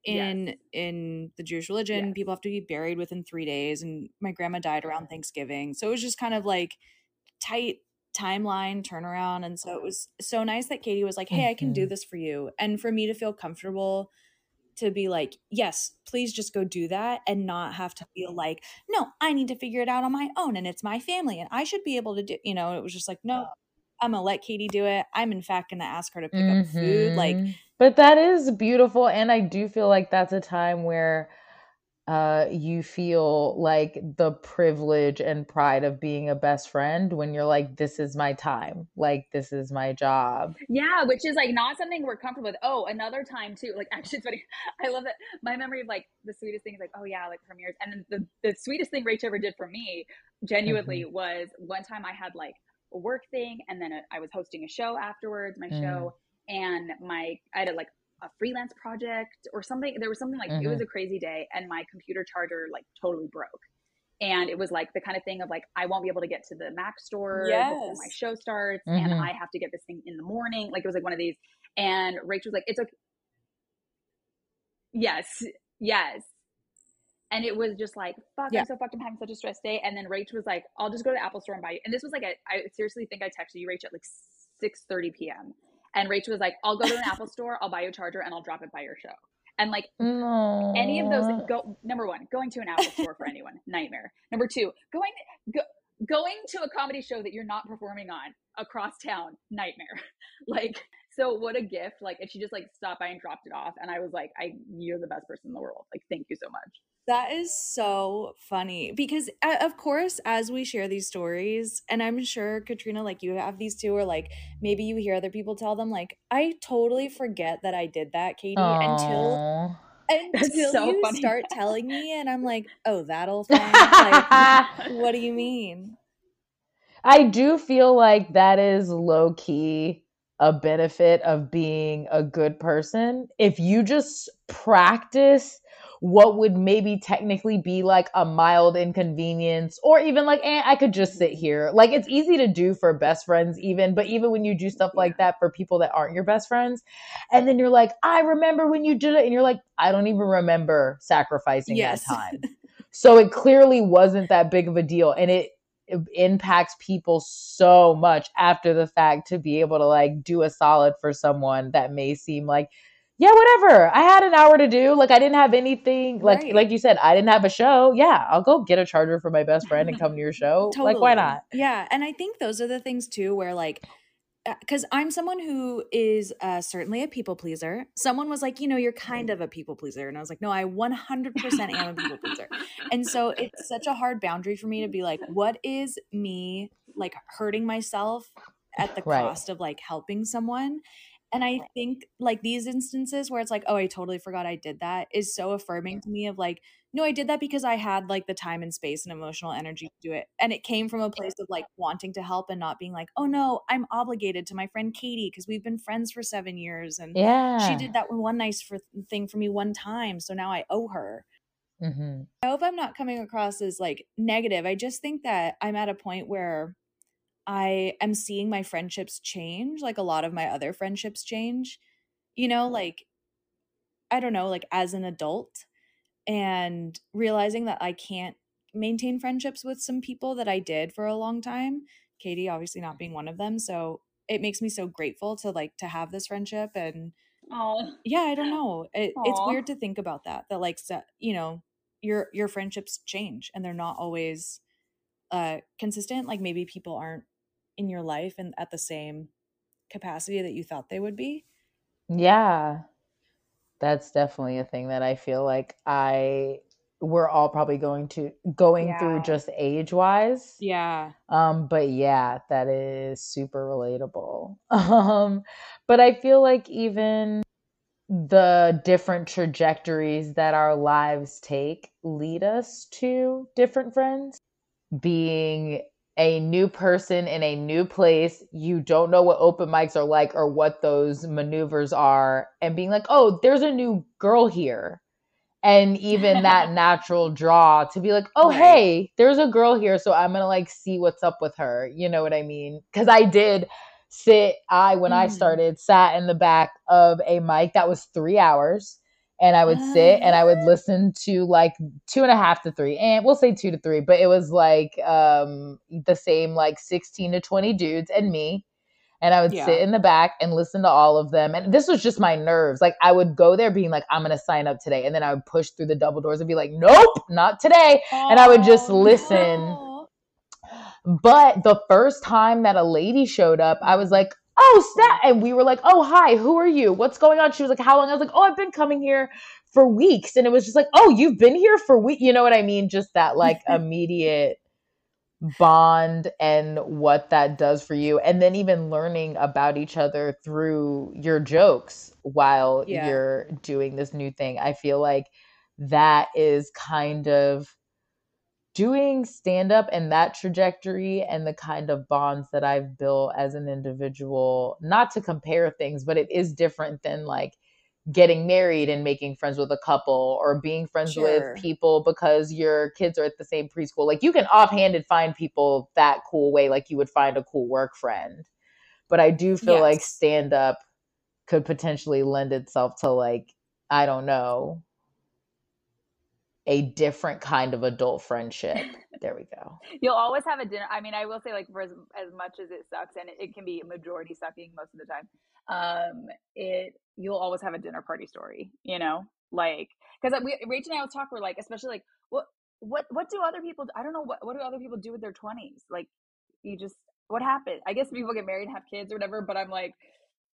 in yes. in the jewish religion yes. people have to be buried within three days and my grandma died around thanksgiving so it was just kind of like tight timeline turnaround and so it was so nice that katy was like hey mm-hmm. i can do mm-hmm. this for you and for me to feel comfortable to be like yes please just go do that and not have to feel like no i need to figure it out on my own and it's my family and i should be able to do you know it was just like no i'm gonna let katy do it i'm in fact gonna ask her to pick mm-hmm. up food like mm-hmm. But that is beautiful and i do feel like that's a time where uh, you feel like the privilege and pride of being a best friend when you're like, this is my time, like this is my job. Yeah, which is like not something we're comfortable with. Oh, another time too. Like [LAUGHS] actually, it's funny. I love that. My memory of like the sweetest thing is like, oh yeah, like premieres. And then the the sweetest thing Rach ever did for me, genuinely, mm-hmm. was one time I had like a work thing, and then a, I was hosting a show afterwards, my mm. show, and my I had a, like a freelance project or something. There was something like mm-hmm. it was mm-hmm. a crazy day, and my computer charger like totally broke. And it was like the kind of thing of like I won't be able to get to the Mac store yes. before my show starts, mm-hmm. and I have to get this thing in the morning. Like it was like one of these. And Rachele was like, "It's okay." Yes, yes. And it was just like, fuck, yeah. I'm so fucked. I'm having such a stress day. And then Rachele was like, I'll just go to the Apple store and buy you. And this was like, a, I seriously think I texted you, Rachele, at like 6 30 p.m. And Rachele was like, I'll go to an Apple store, I'll buy you a charger, and I'll drop it by your show. And like any of those, go number one, going to an Apple store for anyone, [LAUGHS] nightmare. Number two, going go, going to a comedy show that you're not performing on across town, nightmare. [LAUGHS] like so what a gift. Like and she just like stopped by and dropped it off. And I was like, I you're the best person in the world. Like thank you so much. That is so funny because, uh, of course, as we share these stories, and I'm sure Katrina, like you have these too, or like maybe you hear other people tell them, like, I totally forget that I did that, Katy, Aww. until until so you funny. start telling me, and I'm like, oh, that'll [LAUGHS] thing. like, what do you mean? I do feel like that is low key a benefit of being a good person. If you just practice what would maybe technically be like a mild inconvenience or even like eh, i could just sit here like it's easy to do for best friends even but even when you do stuff like that for people that aren't your best friends and then you're like i remember when you did it and you're like i don't even remember sacrificing yes. that time [LAUGHS] so it clearly wasn't that big of a deal and it it impacts people so much after the fact to be able to like do a solid for someone that may seem like yeah, whatever. I had an hour to do. Like I didn't have anything. Like right. like you said, I didn't have a show. Yeah, I'll go get a charger for my best friend and come to your show. totally. Like why not? Yeah, and I think those are the things too, where like because uh, I'm someone who is uh, certainly a people pleaser. Someone was like, you know, you're kind of a people pleaser. And I was like, no, I 100% am a people pleaser. And so it's such a hard boundary for me to be like, what is me like hurting myself at the right. cost of like helping someone? And I think like these instances where it's like, oh, I totally forgot I did that is so affirming to me of like, no, I did that because I had like the time and space and emotional energy to do it. And it came from a place of like wanting to help and not being like, oh no, I'm obligated to my friend Katy because we've been friends for seven years. And yeah. she did that one nice for, thing for me one time. So now I owe her. Mm-hmm. I hope I'm not coming across as like negative. I just think that I'm at a point where I am seeing my friendships change, like a lot of my other friendships change. You know, like I don't know, like as an adult and realizing that I can't maintain friendships with some people that I did for a long time. Katy obviously not being one of them, so it makes me so grateful to like to have this friendship and Oh. Yeah, I don't know. It, it's weird to think about that. That like you know, your your friendships change and they're not always uh consistent. Like maybe people aren't in your life and at the same capacity that you thought they would be? Yeah. That's definitely a thing that I feel like I we're all probably going to going yeah. through just age wise. Yeah. Um but yeah, that is super relatable. [LAUGHS] Um but I feel like even the different trajectories that our lives take lead us to different friends being a new person in a new place. You don't know what open mics are like or what those maneuvers are, and being like, oh, there's a new girl here. And even that [LAUGHS] natural draw to be like, oh, right. hey, there's a girl here. So I'm going to like see what's up with her. You know what I mean? Because I did sit, I, when mm. I started, sat in the back of a mic that was three hours and I would sit and I would uh-huh. listen to like two and a half to three, and we'll say two to three, but it was like um the same like 16 to 20 dudes and me. And I would yeah. sit in the back and listen to all of them. And this was just my nerves. Like I would go there being like, I'm gonna sign up today. And then I would push through the double doors and be like, Nope, not today. Oh, and I would just listen. No. But the first time that a lady showed up, I was like, oh, snap. And we were like, oh, hi, who are you? What's going on? She was like, how long? I was like, oh, I've been coming here for weeks. And it was just like, oh, you've been here for weeks. You know what I mean? Just that like [LAUGHS] immediate bond and what that does for you. And then even learning about each other through your jokes while yeah. you're doing this new thing. I feel like that is kind of doing stand up and that trajectory and the kind of bonds that I've built as an individual, not to compare things, but it is different than like getting married and making friends with a couple or being friends sure. with people because your kids are at the same preschool. Like you can offhanded find people that cool way, like you would find a cool work friend. But I do feel yes. like stand up could potentially lend itself to like, I don't know, a different kind of adult friendship. [LAUGHS] There we go. You'll always have a dinner. I mean, I will say, like, for as, as much as it sucks, and it, it, can be majority sucking most of the time, um, it you'll always have a dinner party story. You know, like because we Rachele and I was talk. We're like, especially like, what what what do other people? I don't know what what do other people do with their twenties? Like, you just what happened? I guess people get married and have kids or whatever. But I'm like,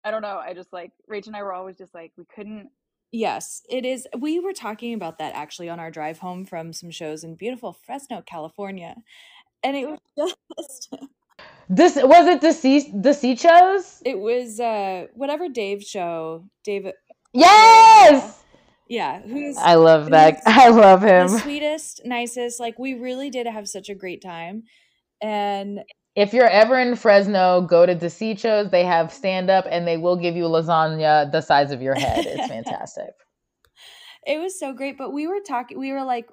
I don't know. I just like Rachele and I were always just like, we couldn't Yes, it is. We were talking about that actually on our drive home from some shows in beautiful Fresno, California. And it was [LAUGHS] just This was it the sea the sea shows? It was uh whatever Dave's show. Dave Yes. Yeah, who's I love that. I love him. The sweetest, nicest. Like we really did have such a great time. And if you're ever in Fresno, go to Desichos. They have stand up and they will give you lasagna the size of your head. It's [LAUGHS] fantastic. it was so great. But we were talking, we were like,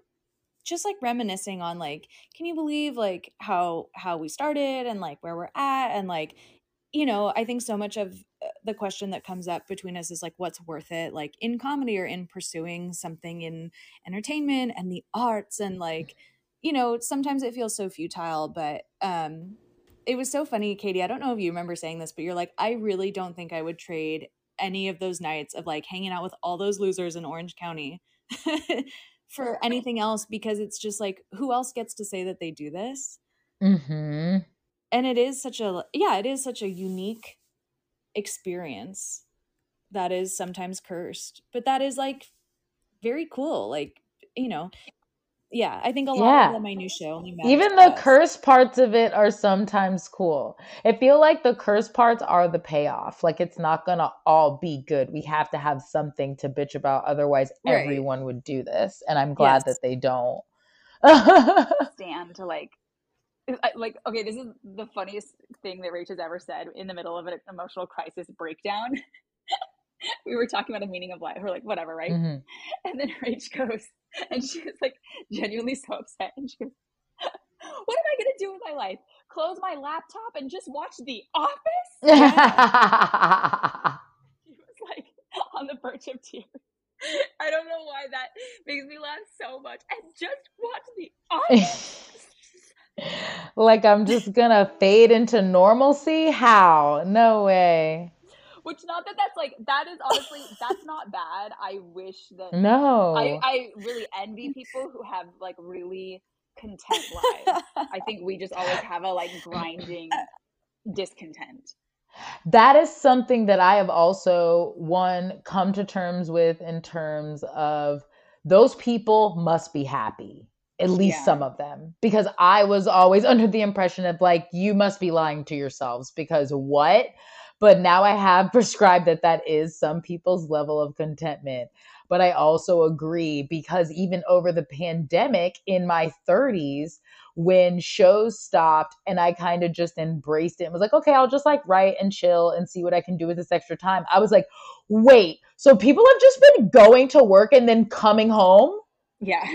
just like reminiscing on like, can you believe like how how we started and like where we're at and like, you know, I think so much of uh, the question that comes up between us is like, what's worth it, like in comedy or in pursuing something in entertainment and the arts and like, you know, sometimes it feels so futile, but um it was so funny, Katy. I don't know if you remember saying this, but you're like, I really don't think I would trade any of those nights of like hanging out with all those losers in Orange County [LAUGHS] for anything else because it's just like, who else gets to say that they do this? Mm-hmm. And it is such a, yeah, it is such a unique experience that is sometimes cursed, but that is like very cool. Like, you know, yeah, I think a lot yeah. of the minutia only Even the us. curse parts of it are sometimes cool. I feel like the curse parts are the payoff. Like it's not gonna all be good. We have to have something to bitch about. Otherwise, right. everyone would do this, and I'm glad yes. that they don't. Stand to like, like okay, this is the funniest thing that Rach has ever said in the middle of an emotional crisis breakdown. [LAUGHS] [LAUGHS] we were talking about the meaning of life. We're like, whatever, right? Mm-hmm. And then [LAUGHS] Rach goes, and she was like genuinely so upset. And she goes, [LAUGHS] What am I gonna do with my life? Close my laptop and just watch The Office? she was like on the verge of tears. I don't know why that makes me laugh so much. And just watch The Office. like I'm just gonna fade into normalcy? How? No way. Which not that that's like that is honestly that's not bad. I wish that no. I I really envy people who have like really content lives. I [LAUGHS] think we just always have a like grinding discontent. That is something that I have also one come to terms with in terms of those people must be happy at least yeah. some of them because i was always [LAUGHS] under the impression of like you must be lying to yourselves because what but now I have [LAUGHS] prescribed that that is some people's level of contentment. But I also agree because even over the pandemic in my 30s, when shows stopped and I kind of just embraced it and was like, okay, I'll just like write and chill and see what I can do with this extra time. I was like, wait, so people have just been going to work and then coming home? Yeah.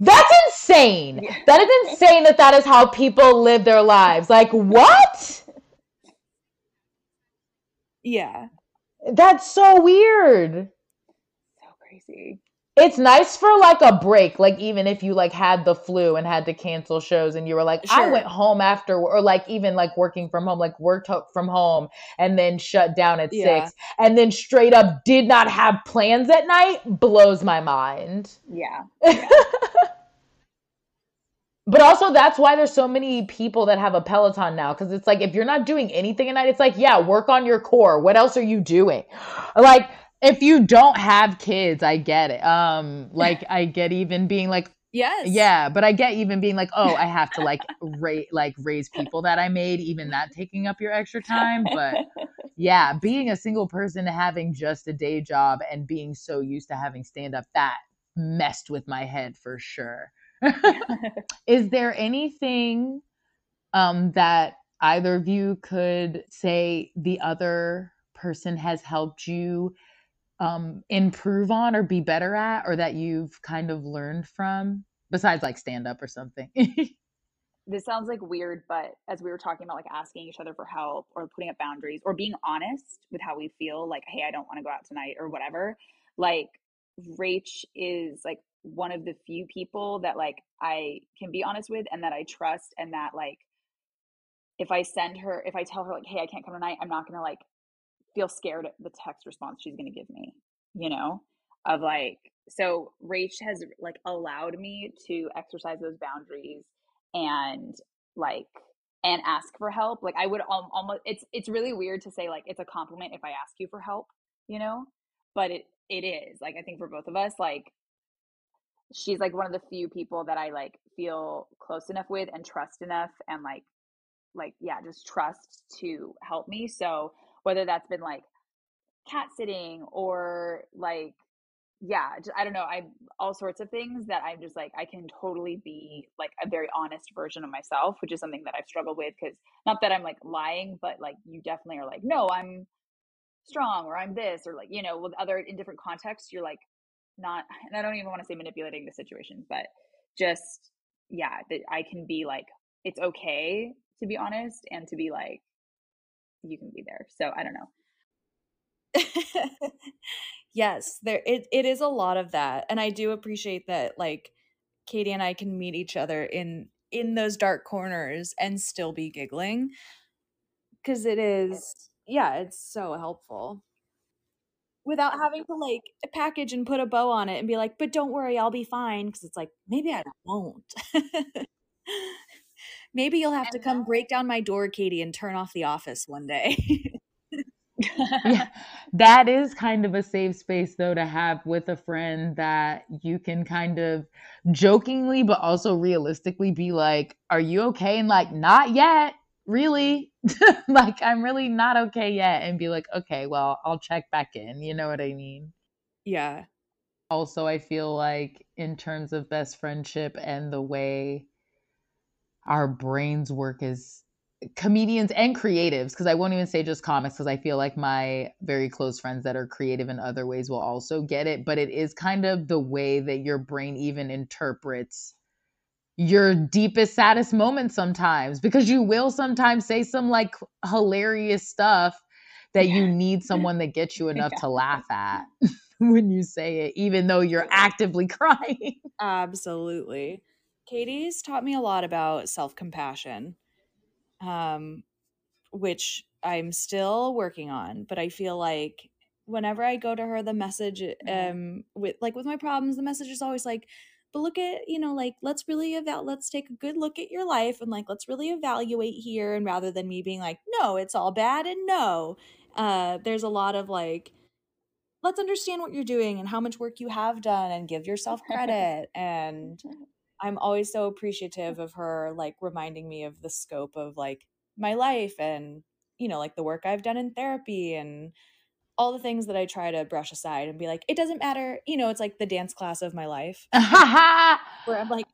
That's insane. [LAUGHS] Yeah. That is insane that that is how people live their lives. Like, what? Yeah. That's so weird. So crazy. It's nice for like a break, like even if you like had the flu and had to cancel shows and you were like, sure. I went home after, or like even like working from home, like worked from home and then shut down at yeah. six and then straight up did not have plans at night blows my mind. Yeah. [LAUGHS] yeah. But also, that's why there's so many people that have a Peloton now. Cause it's like, if you're not doing anything at night, it's like, yeah, work on your core. What else are you doing? Like, if you don't have kids, I get it. Um, like, I get even being like, Yes. Yeah, but I get even being like, oh, I have to like rate like raise people that I made, even that taking up your extra time. But yeah, being a single person having just a day job and being so used to having stand up, that messed with my head for sure. [LAUGHS] Is there anything um, that either of you could say the other person has helped you um, improve on or be better at, or that you've kind of learned from, besides like stand up or something? [LAUGHS] this sounds like weird, but as we were talking about like asking each other for help or putting up boundaries or being honest with how we feel, like, hey, I don't want to go out tonight or whatever, like Rach is like one of the few people that like I can be honest with and that I trust and that like if I send her if I tell her like, hey, I can't come tonight, I'm not gonna like feel scared at the text response she's gonna give me, you know? Of like so Rach has like allowed me to exercise those boundaries and like and ask for help like i would almost it's it's really weird to say like it's a compliment if i ask you for help you know but it it is like i think for both of us like she's like one of the few people that i like feel close enough with and trust enough and like like yeah just trust to help me. So whether that's been like cat sitting or like yeah i don't know i all sorts of things that i'm just like i can totally be like a very honest version of myself which is something that i've struggled with because not that i'm like lying but like you definitely are like no i'm strong or i'm this or like you know with other in different contexts you're like not [LAUGHS] and i don't even want to say manipulating the situation but just yeah that i can be like it's okay to be honest and to be like you can be there so i don't know [LAUGHS] yes, there it, it is a lot of that. And I do appreciate that like Katy and I can meet each other in in those dark corners and still be giggling. Cause it is yeah, it's so helpful. Without having to like package and put a bow on it and be like, but don't worry, I'll be fine. Cause it's like, maybe I won't. [LAUGHS] maybe you'll have to come break down my door, Katy, and turn off the office one day. [LAUGHS] yeah, that is kind of a safe space though to have with a friend that you can kind of jokingly but also realistically be like, "Are you okay?" and like, "Not yet." Really? [LAUGHS] like I'm really not okay yet and be like, "Okay, well, I'll check back in." You know what I mean? Yeah. Also, I feel like in terms of best friendship and the way our brains work as comedians and creatives because I won't even say just comics because I feel like my very close friends that are creative in other ways will also get it but it is kind of the way that your brain even interprets your deepest saddest moments sometimes because you will sometimes say some like hilarious stuff that you need someone that gets you enough yeah. to laugh at [LAUGHS] when you say it even though you're actively [LAUGHS] crying. Absolutely. Katy's taught me a lot about self-compassion um, which I'm still working on. But I feel like whenever I go to her, the message, um, with like with my problems, the message is always like, but look at you know like let's really evaluate let's take a good look at your life and like let's really evaluate here and rather than me being like no it's all bad and no uh there's a lot of like let's understand what you're doing and how much work you have done and give yourself credit and [LAUGHS] I'm always so appreciative of her like reminding me of the scope of like my life and you know like the work I've done in therapy and all the things that I try to brush aside and be like it doesn't matter you know it's like the dance class of my life [LAUGHS] where I'm like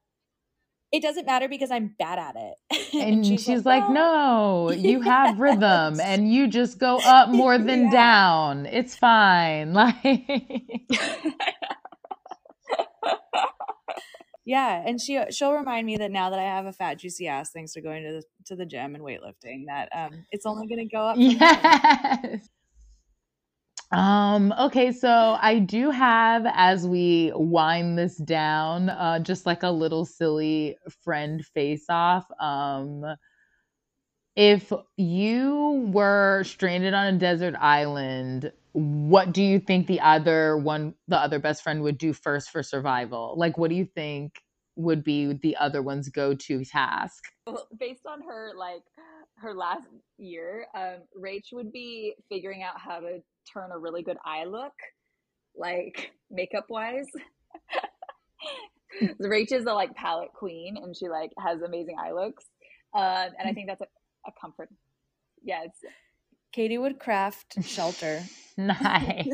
it doesn't matter because I'm bad at it. [LAUGHS] and, and, she's, she's like, like, no, [LAUGHS] you have rhythm and you just go up more than yeah. down. It's fine. Like yeah and she she'll remind me that now that i have a fat juicy ass thanks to going to the to the gym and weightlifting that um it's only going to go up yes um okay so i do have as we wind this down uh just like a little silly friend face off um if you were stranded on a desert island what do you think the other one the other best friend would do first for survival? Like what do you think would be the other one's go-to task? Based on her like her last year um rach would be figuring out how to turn a really good eye look like makeup wise [LAUGHS] rach is the like palette queen and she like has amazing eye looks um and i think that's a, a comfort yeah it's Katie would craft shelter. [LAUGHS] [LAUGHS] nice.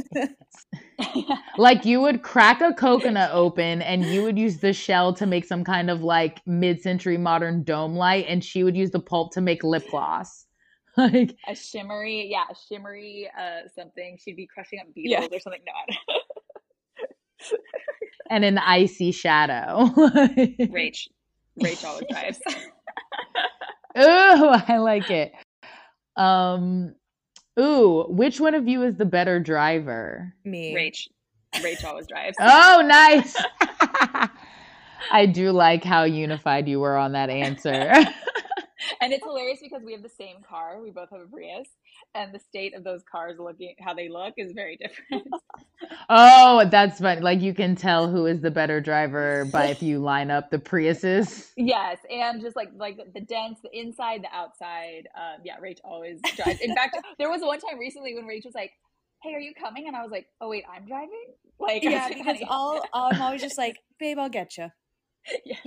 like you would crack a coconut open and you would use the shell to make some kind of like mid-century modern dome light and she would use the pulp to make lip gloss [LAUGHS] like a shimmery, yeah, a shimmery uh something. She'd be crushing up beetles yeah. or something. No, [LAUGHS] and an icy shadow. [LAUGHS] Rach, Rach always drives. oh, I like it. Um, ooh, which one of you is the better driver? Me. Rach. Rach always drives. oh, nice. I do like how unified you were on that answer and it's hilarious because we have the same car. We both have a Prius, and the state of those cars looking how they look is very different. [LAUGHS] oh, that's funny. Like you can tell who is the better driver by if you line up the Priuses. Yes, and just like like the dents, the inside, the outside. Um, yeah, Rach always drives. In fact, [LAUGHS] there was one time recently when Rach was like, "Hey, are you coming?" And I was like, "Oh wait, I'm driving." Like, [LAUGHS] yeah, because all I'm always just like, "Babe, I'll get you."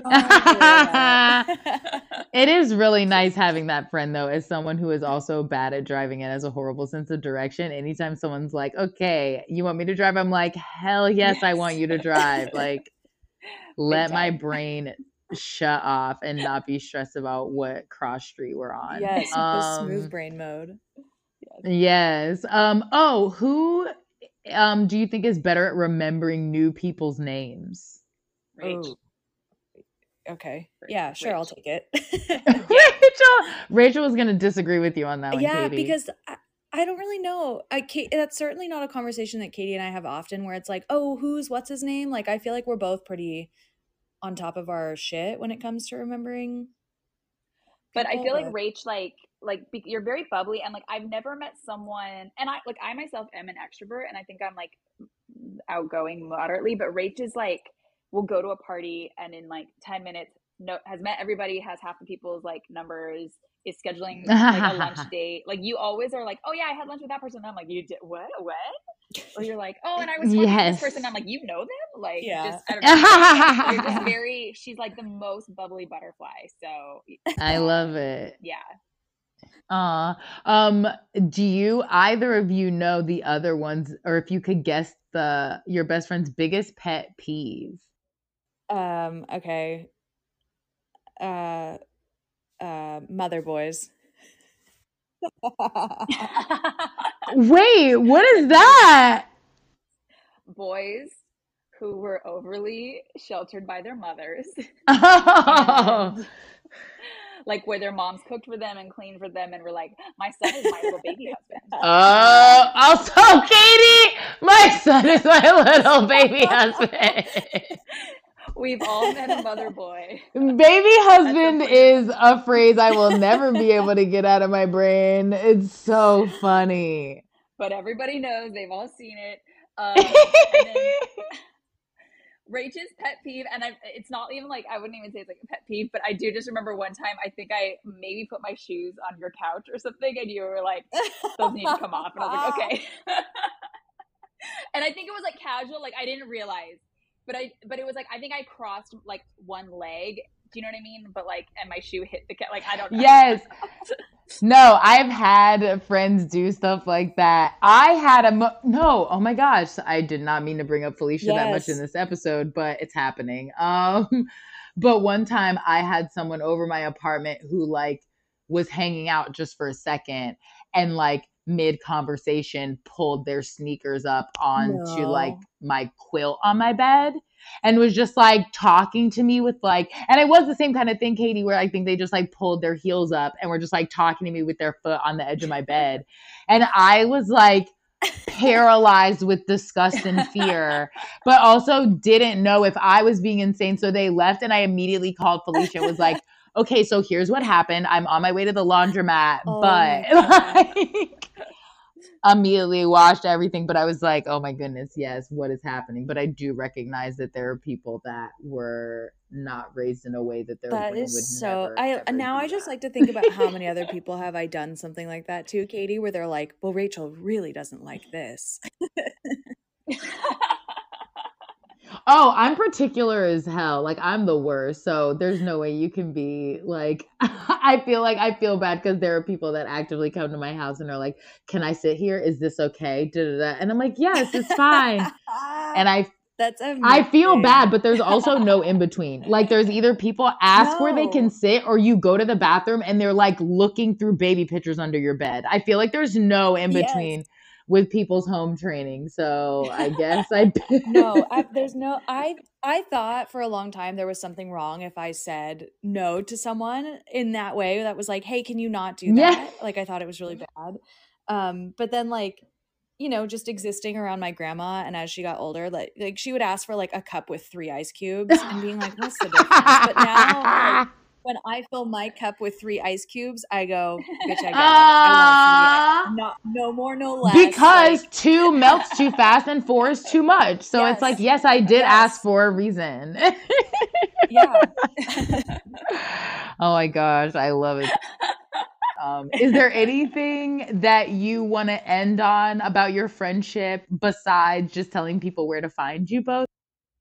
[LAUGHS] it is really [LAUGHS] nice having that friend though, as someone who is also bad at driving and has a horrible sense of direction. Anytime someone's like, "Okay, you want me to drive?" I'm like, "Hell yes, yes. I want you to drive." Like, [LAUGHS] let my brain shut off and not be stressed about what cross street we're on. Yes, um, smooth brain mode. Yes. Um. Oh, who um do you think is better at remembering new people's names? Rach. Okay. Yeah, sure, I'll take it. [LAUGHS] [LAUGHS] Rachele, Rachele was going to disagree with you on that one. Yeah, Katy. because I, I, don't really know. I that's certainly not a conversation that Katy and I have often, where it's like, oh, who's what's his name? Like, I feel like we're both pretty on top of our shit when it comes to remembering. But I feel like Rach, like, like you're very bubbly, and like I've never met someone, and I like I myself am an extrovert, and I think I'm like outgoing moderately, but Rach is like will go to a party and in like 10 minutes no has met everybody has half the people's like numbers is scheduling like a lunch [LAUGHS] date. Like you always are like oh yeah i had lunch with that person. And i'm like you did what what? Or you're like oh and i was yes. this person. I'm like you know them? Like yeah. just, I don't [LAUGHS] know. [LAUGHS] just very she's like the most bubbly butterfly so i love it. Yeah. Uh um do you either of you know the other ones or if you could guess the your best friend's biggest pet peeve um, okay. Uh, uh, Mother Boys. [LAUGHS] Wait, what is that? Boys who were overly sheltered by their mothers. [LAUGHS] Oh. [LAUGHS] like where their moms cooked for them and cleaned for them and were like, my son is my little baby husband. Oh, also Katy, my son is my little baby husband. We've all met a mother boy. [LAUGHS] Baby husband is a phrase I will never be able to get out of my brain. It's so funny. But everybody knows, they've all seen it. [LAUGHS] Um, Rachel's pet peeve, and I, it's not even like I wouldn't even say it's like a pet peeve, but I do just remember one time I think I maybe put my shoes on your couch or something, and you were like, "Those need to come off," and I was like, [LAUGHS] "Okay." and I think it was like casual, like I didn't realize but I but it was like I think I crossed like one leg. Do you know what I mean? But like, and my shoe hit the cat. Like I don't. know. Yes. no, I've had friends do stuff like that. I had a mo- no. Oh my gosh, I did not mean to bring up Felicia yes. that much in this episode, but it's happening. Um, [LAUGHS] but one time I had someone over my apartment who like was hanging out just for a second and like mid conversation pulled their sneakers up onto no. like my quilt on my bed and was just like talking to me with like and it was the same kind of thing katy where i think they just like pulled their heels up and were just like talking to me with their foot on the edge of my bed and i was like paralyzed with disgust and fear but also didn't know if i was being insane so they left and i immediately called felicia was like [LAUGHS] okay, so here's what happened. I'm on my way to the laundromat, oh but [LAUGHS] like immediately washed everything. But I was like, oh my goodness, yes, what is happening? But I do recognize that there are people that were not raised in a way that their that is so. Never, I uh, now I just like to think about how many other [LAUGHS] people have I done something like that too, Katy, where they're like, well, Rachele really doesn't like this. [LAUGHS] [LAUGHS] Oh, I'm particular as hell. Like I'm the worst. So there's no way you can be like [LAUGHS] I feel like I feel bad because there are people that actively come to my house and are like, "Can I sit here? Is this okay?" Da-da-da. And I'm like, "Yes, it's fine." and I [LAUGHS] That's amazing. I feel bad, but there's also no in between. Like there's either people ask where they can sit or you go to the bathroom and they're like looking through baby pictures under your bed. I feel like there's no in Yes. With people's home training. So I guess I [LAUGHS] [LAUGHS] no, I, there's no. I I thought for a long time there was something wrong if I said no to someone in that way. That was like, hey, can you not do Yeah. that? Like I thought it was really bad. Um, but then like, you know, just existing around my grandma, and as she got older, like like she would ask for like a cup with three ice cubes, and being like, what's the difference? But now, like, [LAUGHS] when I fill my cup with three ice cubes, I go, bitch, I [LAUGHS] get it. I want. Not no more, no less. because like, two [LAUGHS] melts too fast and four is too much. So it's like, yes, I did Yes. ask for a reason. [LAUGHS] yeah. oh my gosh, I love it. Um, is there anything that you want to end on about your friendship besides just telling people where to find you both?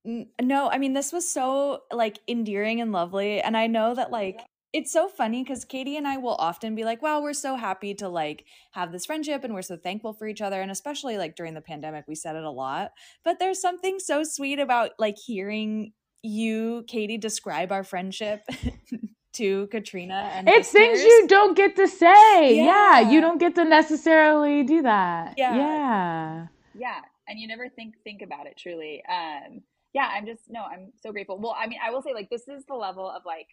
N- No, I mean this was so like endearing and lovely and I know that like it's so funny cuz Katy and I will often be like, "Wow, we're so happy to like have this friendship and we're so thankful for each other." And especially like during the pandemic, we said it a lot. But there's something so sweet about like hearing you, Katy, describe our friendship [LAUGHS] to Katrina and It's things you don't get to say. Yeah. you don't get to necessarily do that. Yeah. Yeah. yeah and you never think think about it truly um yeah i'm just no i'm so grateful well i mean i will say like this is the level of like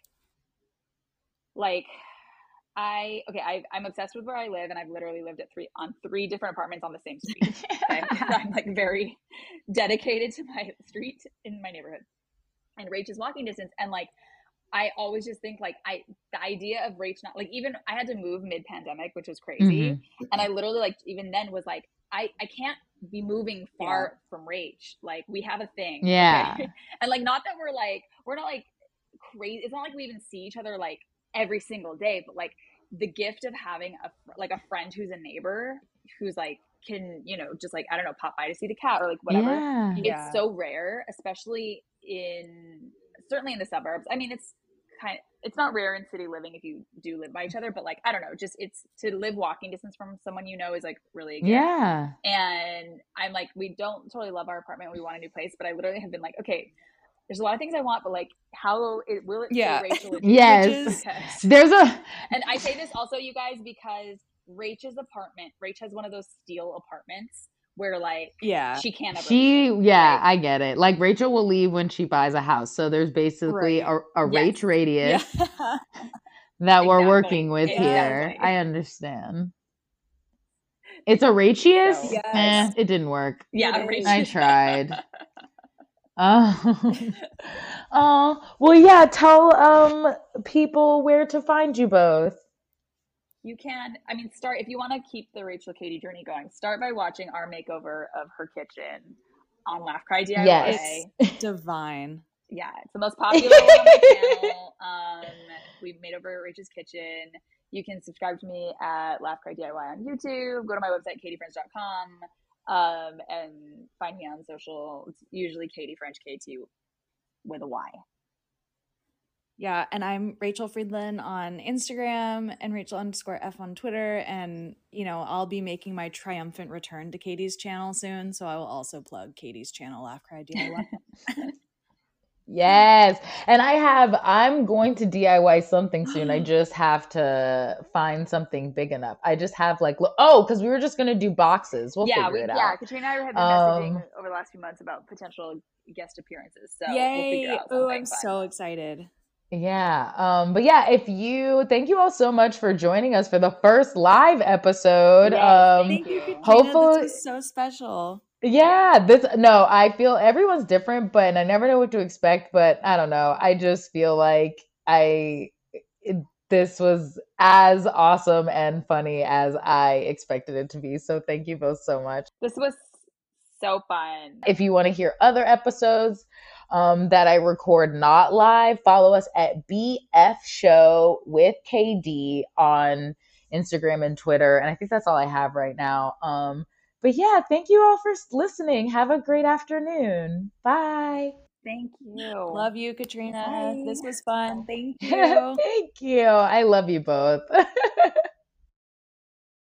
like i okay I, i'm obsessed with where i live and i've literally lived at three on three different apartments on the same street [LAUGHS] okay i'm like very dedicated to my street in my neighborhood and Rach is walking distance and like I always just think like I the idea of Rach not like even I had to move mid pandemic, which was crazy. Mhm. And I literally like even then was like, I I can't be moving far from rage. Like we have a thing. okay? Yeah. [LAUGHS] and like not that we're like we're not like crazy. It's not like we even see each other like every single day, but like the gift of having a like a friend who's a neighbor who's like can you know just like I don't know pop by to see the cat or like whatever Yeah. Yeah. it's so rare, especially in certainly in the suburbs. I mean, it's kind it's not rare in city living if you do live by each other, but like I don't know, just it's to live walking distance from someone you know is like really a gift. Yeah. And I'm like, we don't totally love our apartment. We want a new place, but I literally have been like, okay, there's a lot of things I want, but like, how it will it fit Yeah. Rachele? [LAUGHS] Yes. this? Because- There's a and I say this also, you guys, because Rach's apartment, Rach has one of those steel apartments where like Yeah. she can't ever. She, leave, yeah, right? I get it. Like Rachele will leave when she buys a house. So there's basically Right. a, a Yes. Rach radius [LAUGHS] Yeah. that we're working with here. I understand. It's a Ratius? So- Eh, it didn't work. Yeah, I tried. [LAUGHS] Oh. [LAUGHS] oh, well, yeah, tell um people where to find you both. You can, I mean, start if you want to keep the Rachele Katy journey going. Start by watching our makeover of her kitchen on Laugh Cry DIY. Yes. Divine. Yeah, it's the most popular one on my channel. [LAUGHS] Um, we've made over Rachele's kitchen. You can subscribe to me at Laugh Cry DIY on YouTube. Go to my website, katyfrench.com, um, and find me on social. It's usually Katy French KT with a Y. Yeah, and I'm Rachele Friedland on Instagram and Rachele underscore F on Twitter. And, you know, I'll be making my triumphant return to Katy's channel soon. So I will also plug Katy's channel, Laugh Cry DIY. [LAUGHS] Yes. And I have, I'm going to DIY something soon. I [GASPS] just have to find something big enough. I just have like, oh, because we were just going to do boxes. We'll yeah, figure we, it yeah. out. Katrina and I have been messaging Um, over the last few months about potential guest appearances. So we'll Yay. out oh, I'm fun. so excited. Yeah. Um, but yeah, if you, thank you all so much for joining us for the first live episode. Yes, um, thank you, you. Katrina. Hopefully- This was so special. Yeah, this no, I feel everyone's different, but and I never know what to expect, but I don't know. I just feel like I it, this was as awesome and funny as I expected it to be. So thank you both so much. This was so fun. If you want to hear other episodes um, that I record not live, follow us at BF Show with KD on Instagram and Twitter. And I think that's all I have right now. Um, but yeah, thank you all for listening. Have a great afternoon. Bye. Thank you. Love you, Katrina. Bye. This was fun. Thank [LAUGHS] you. Thank you. I love you both. [LAUGHS]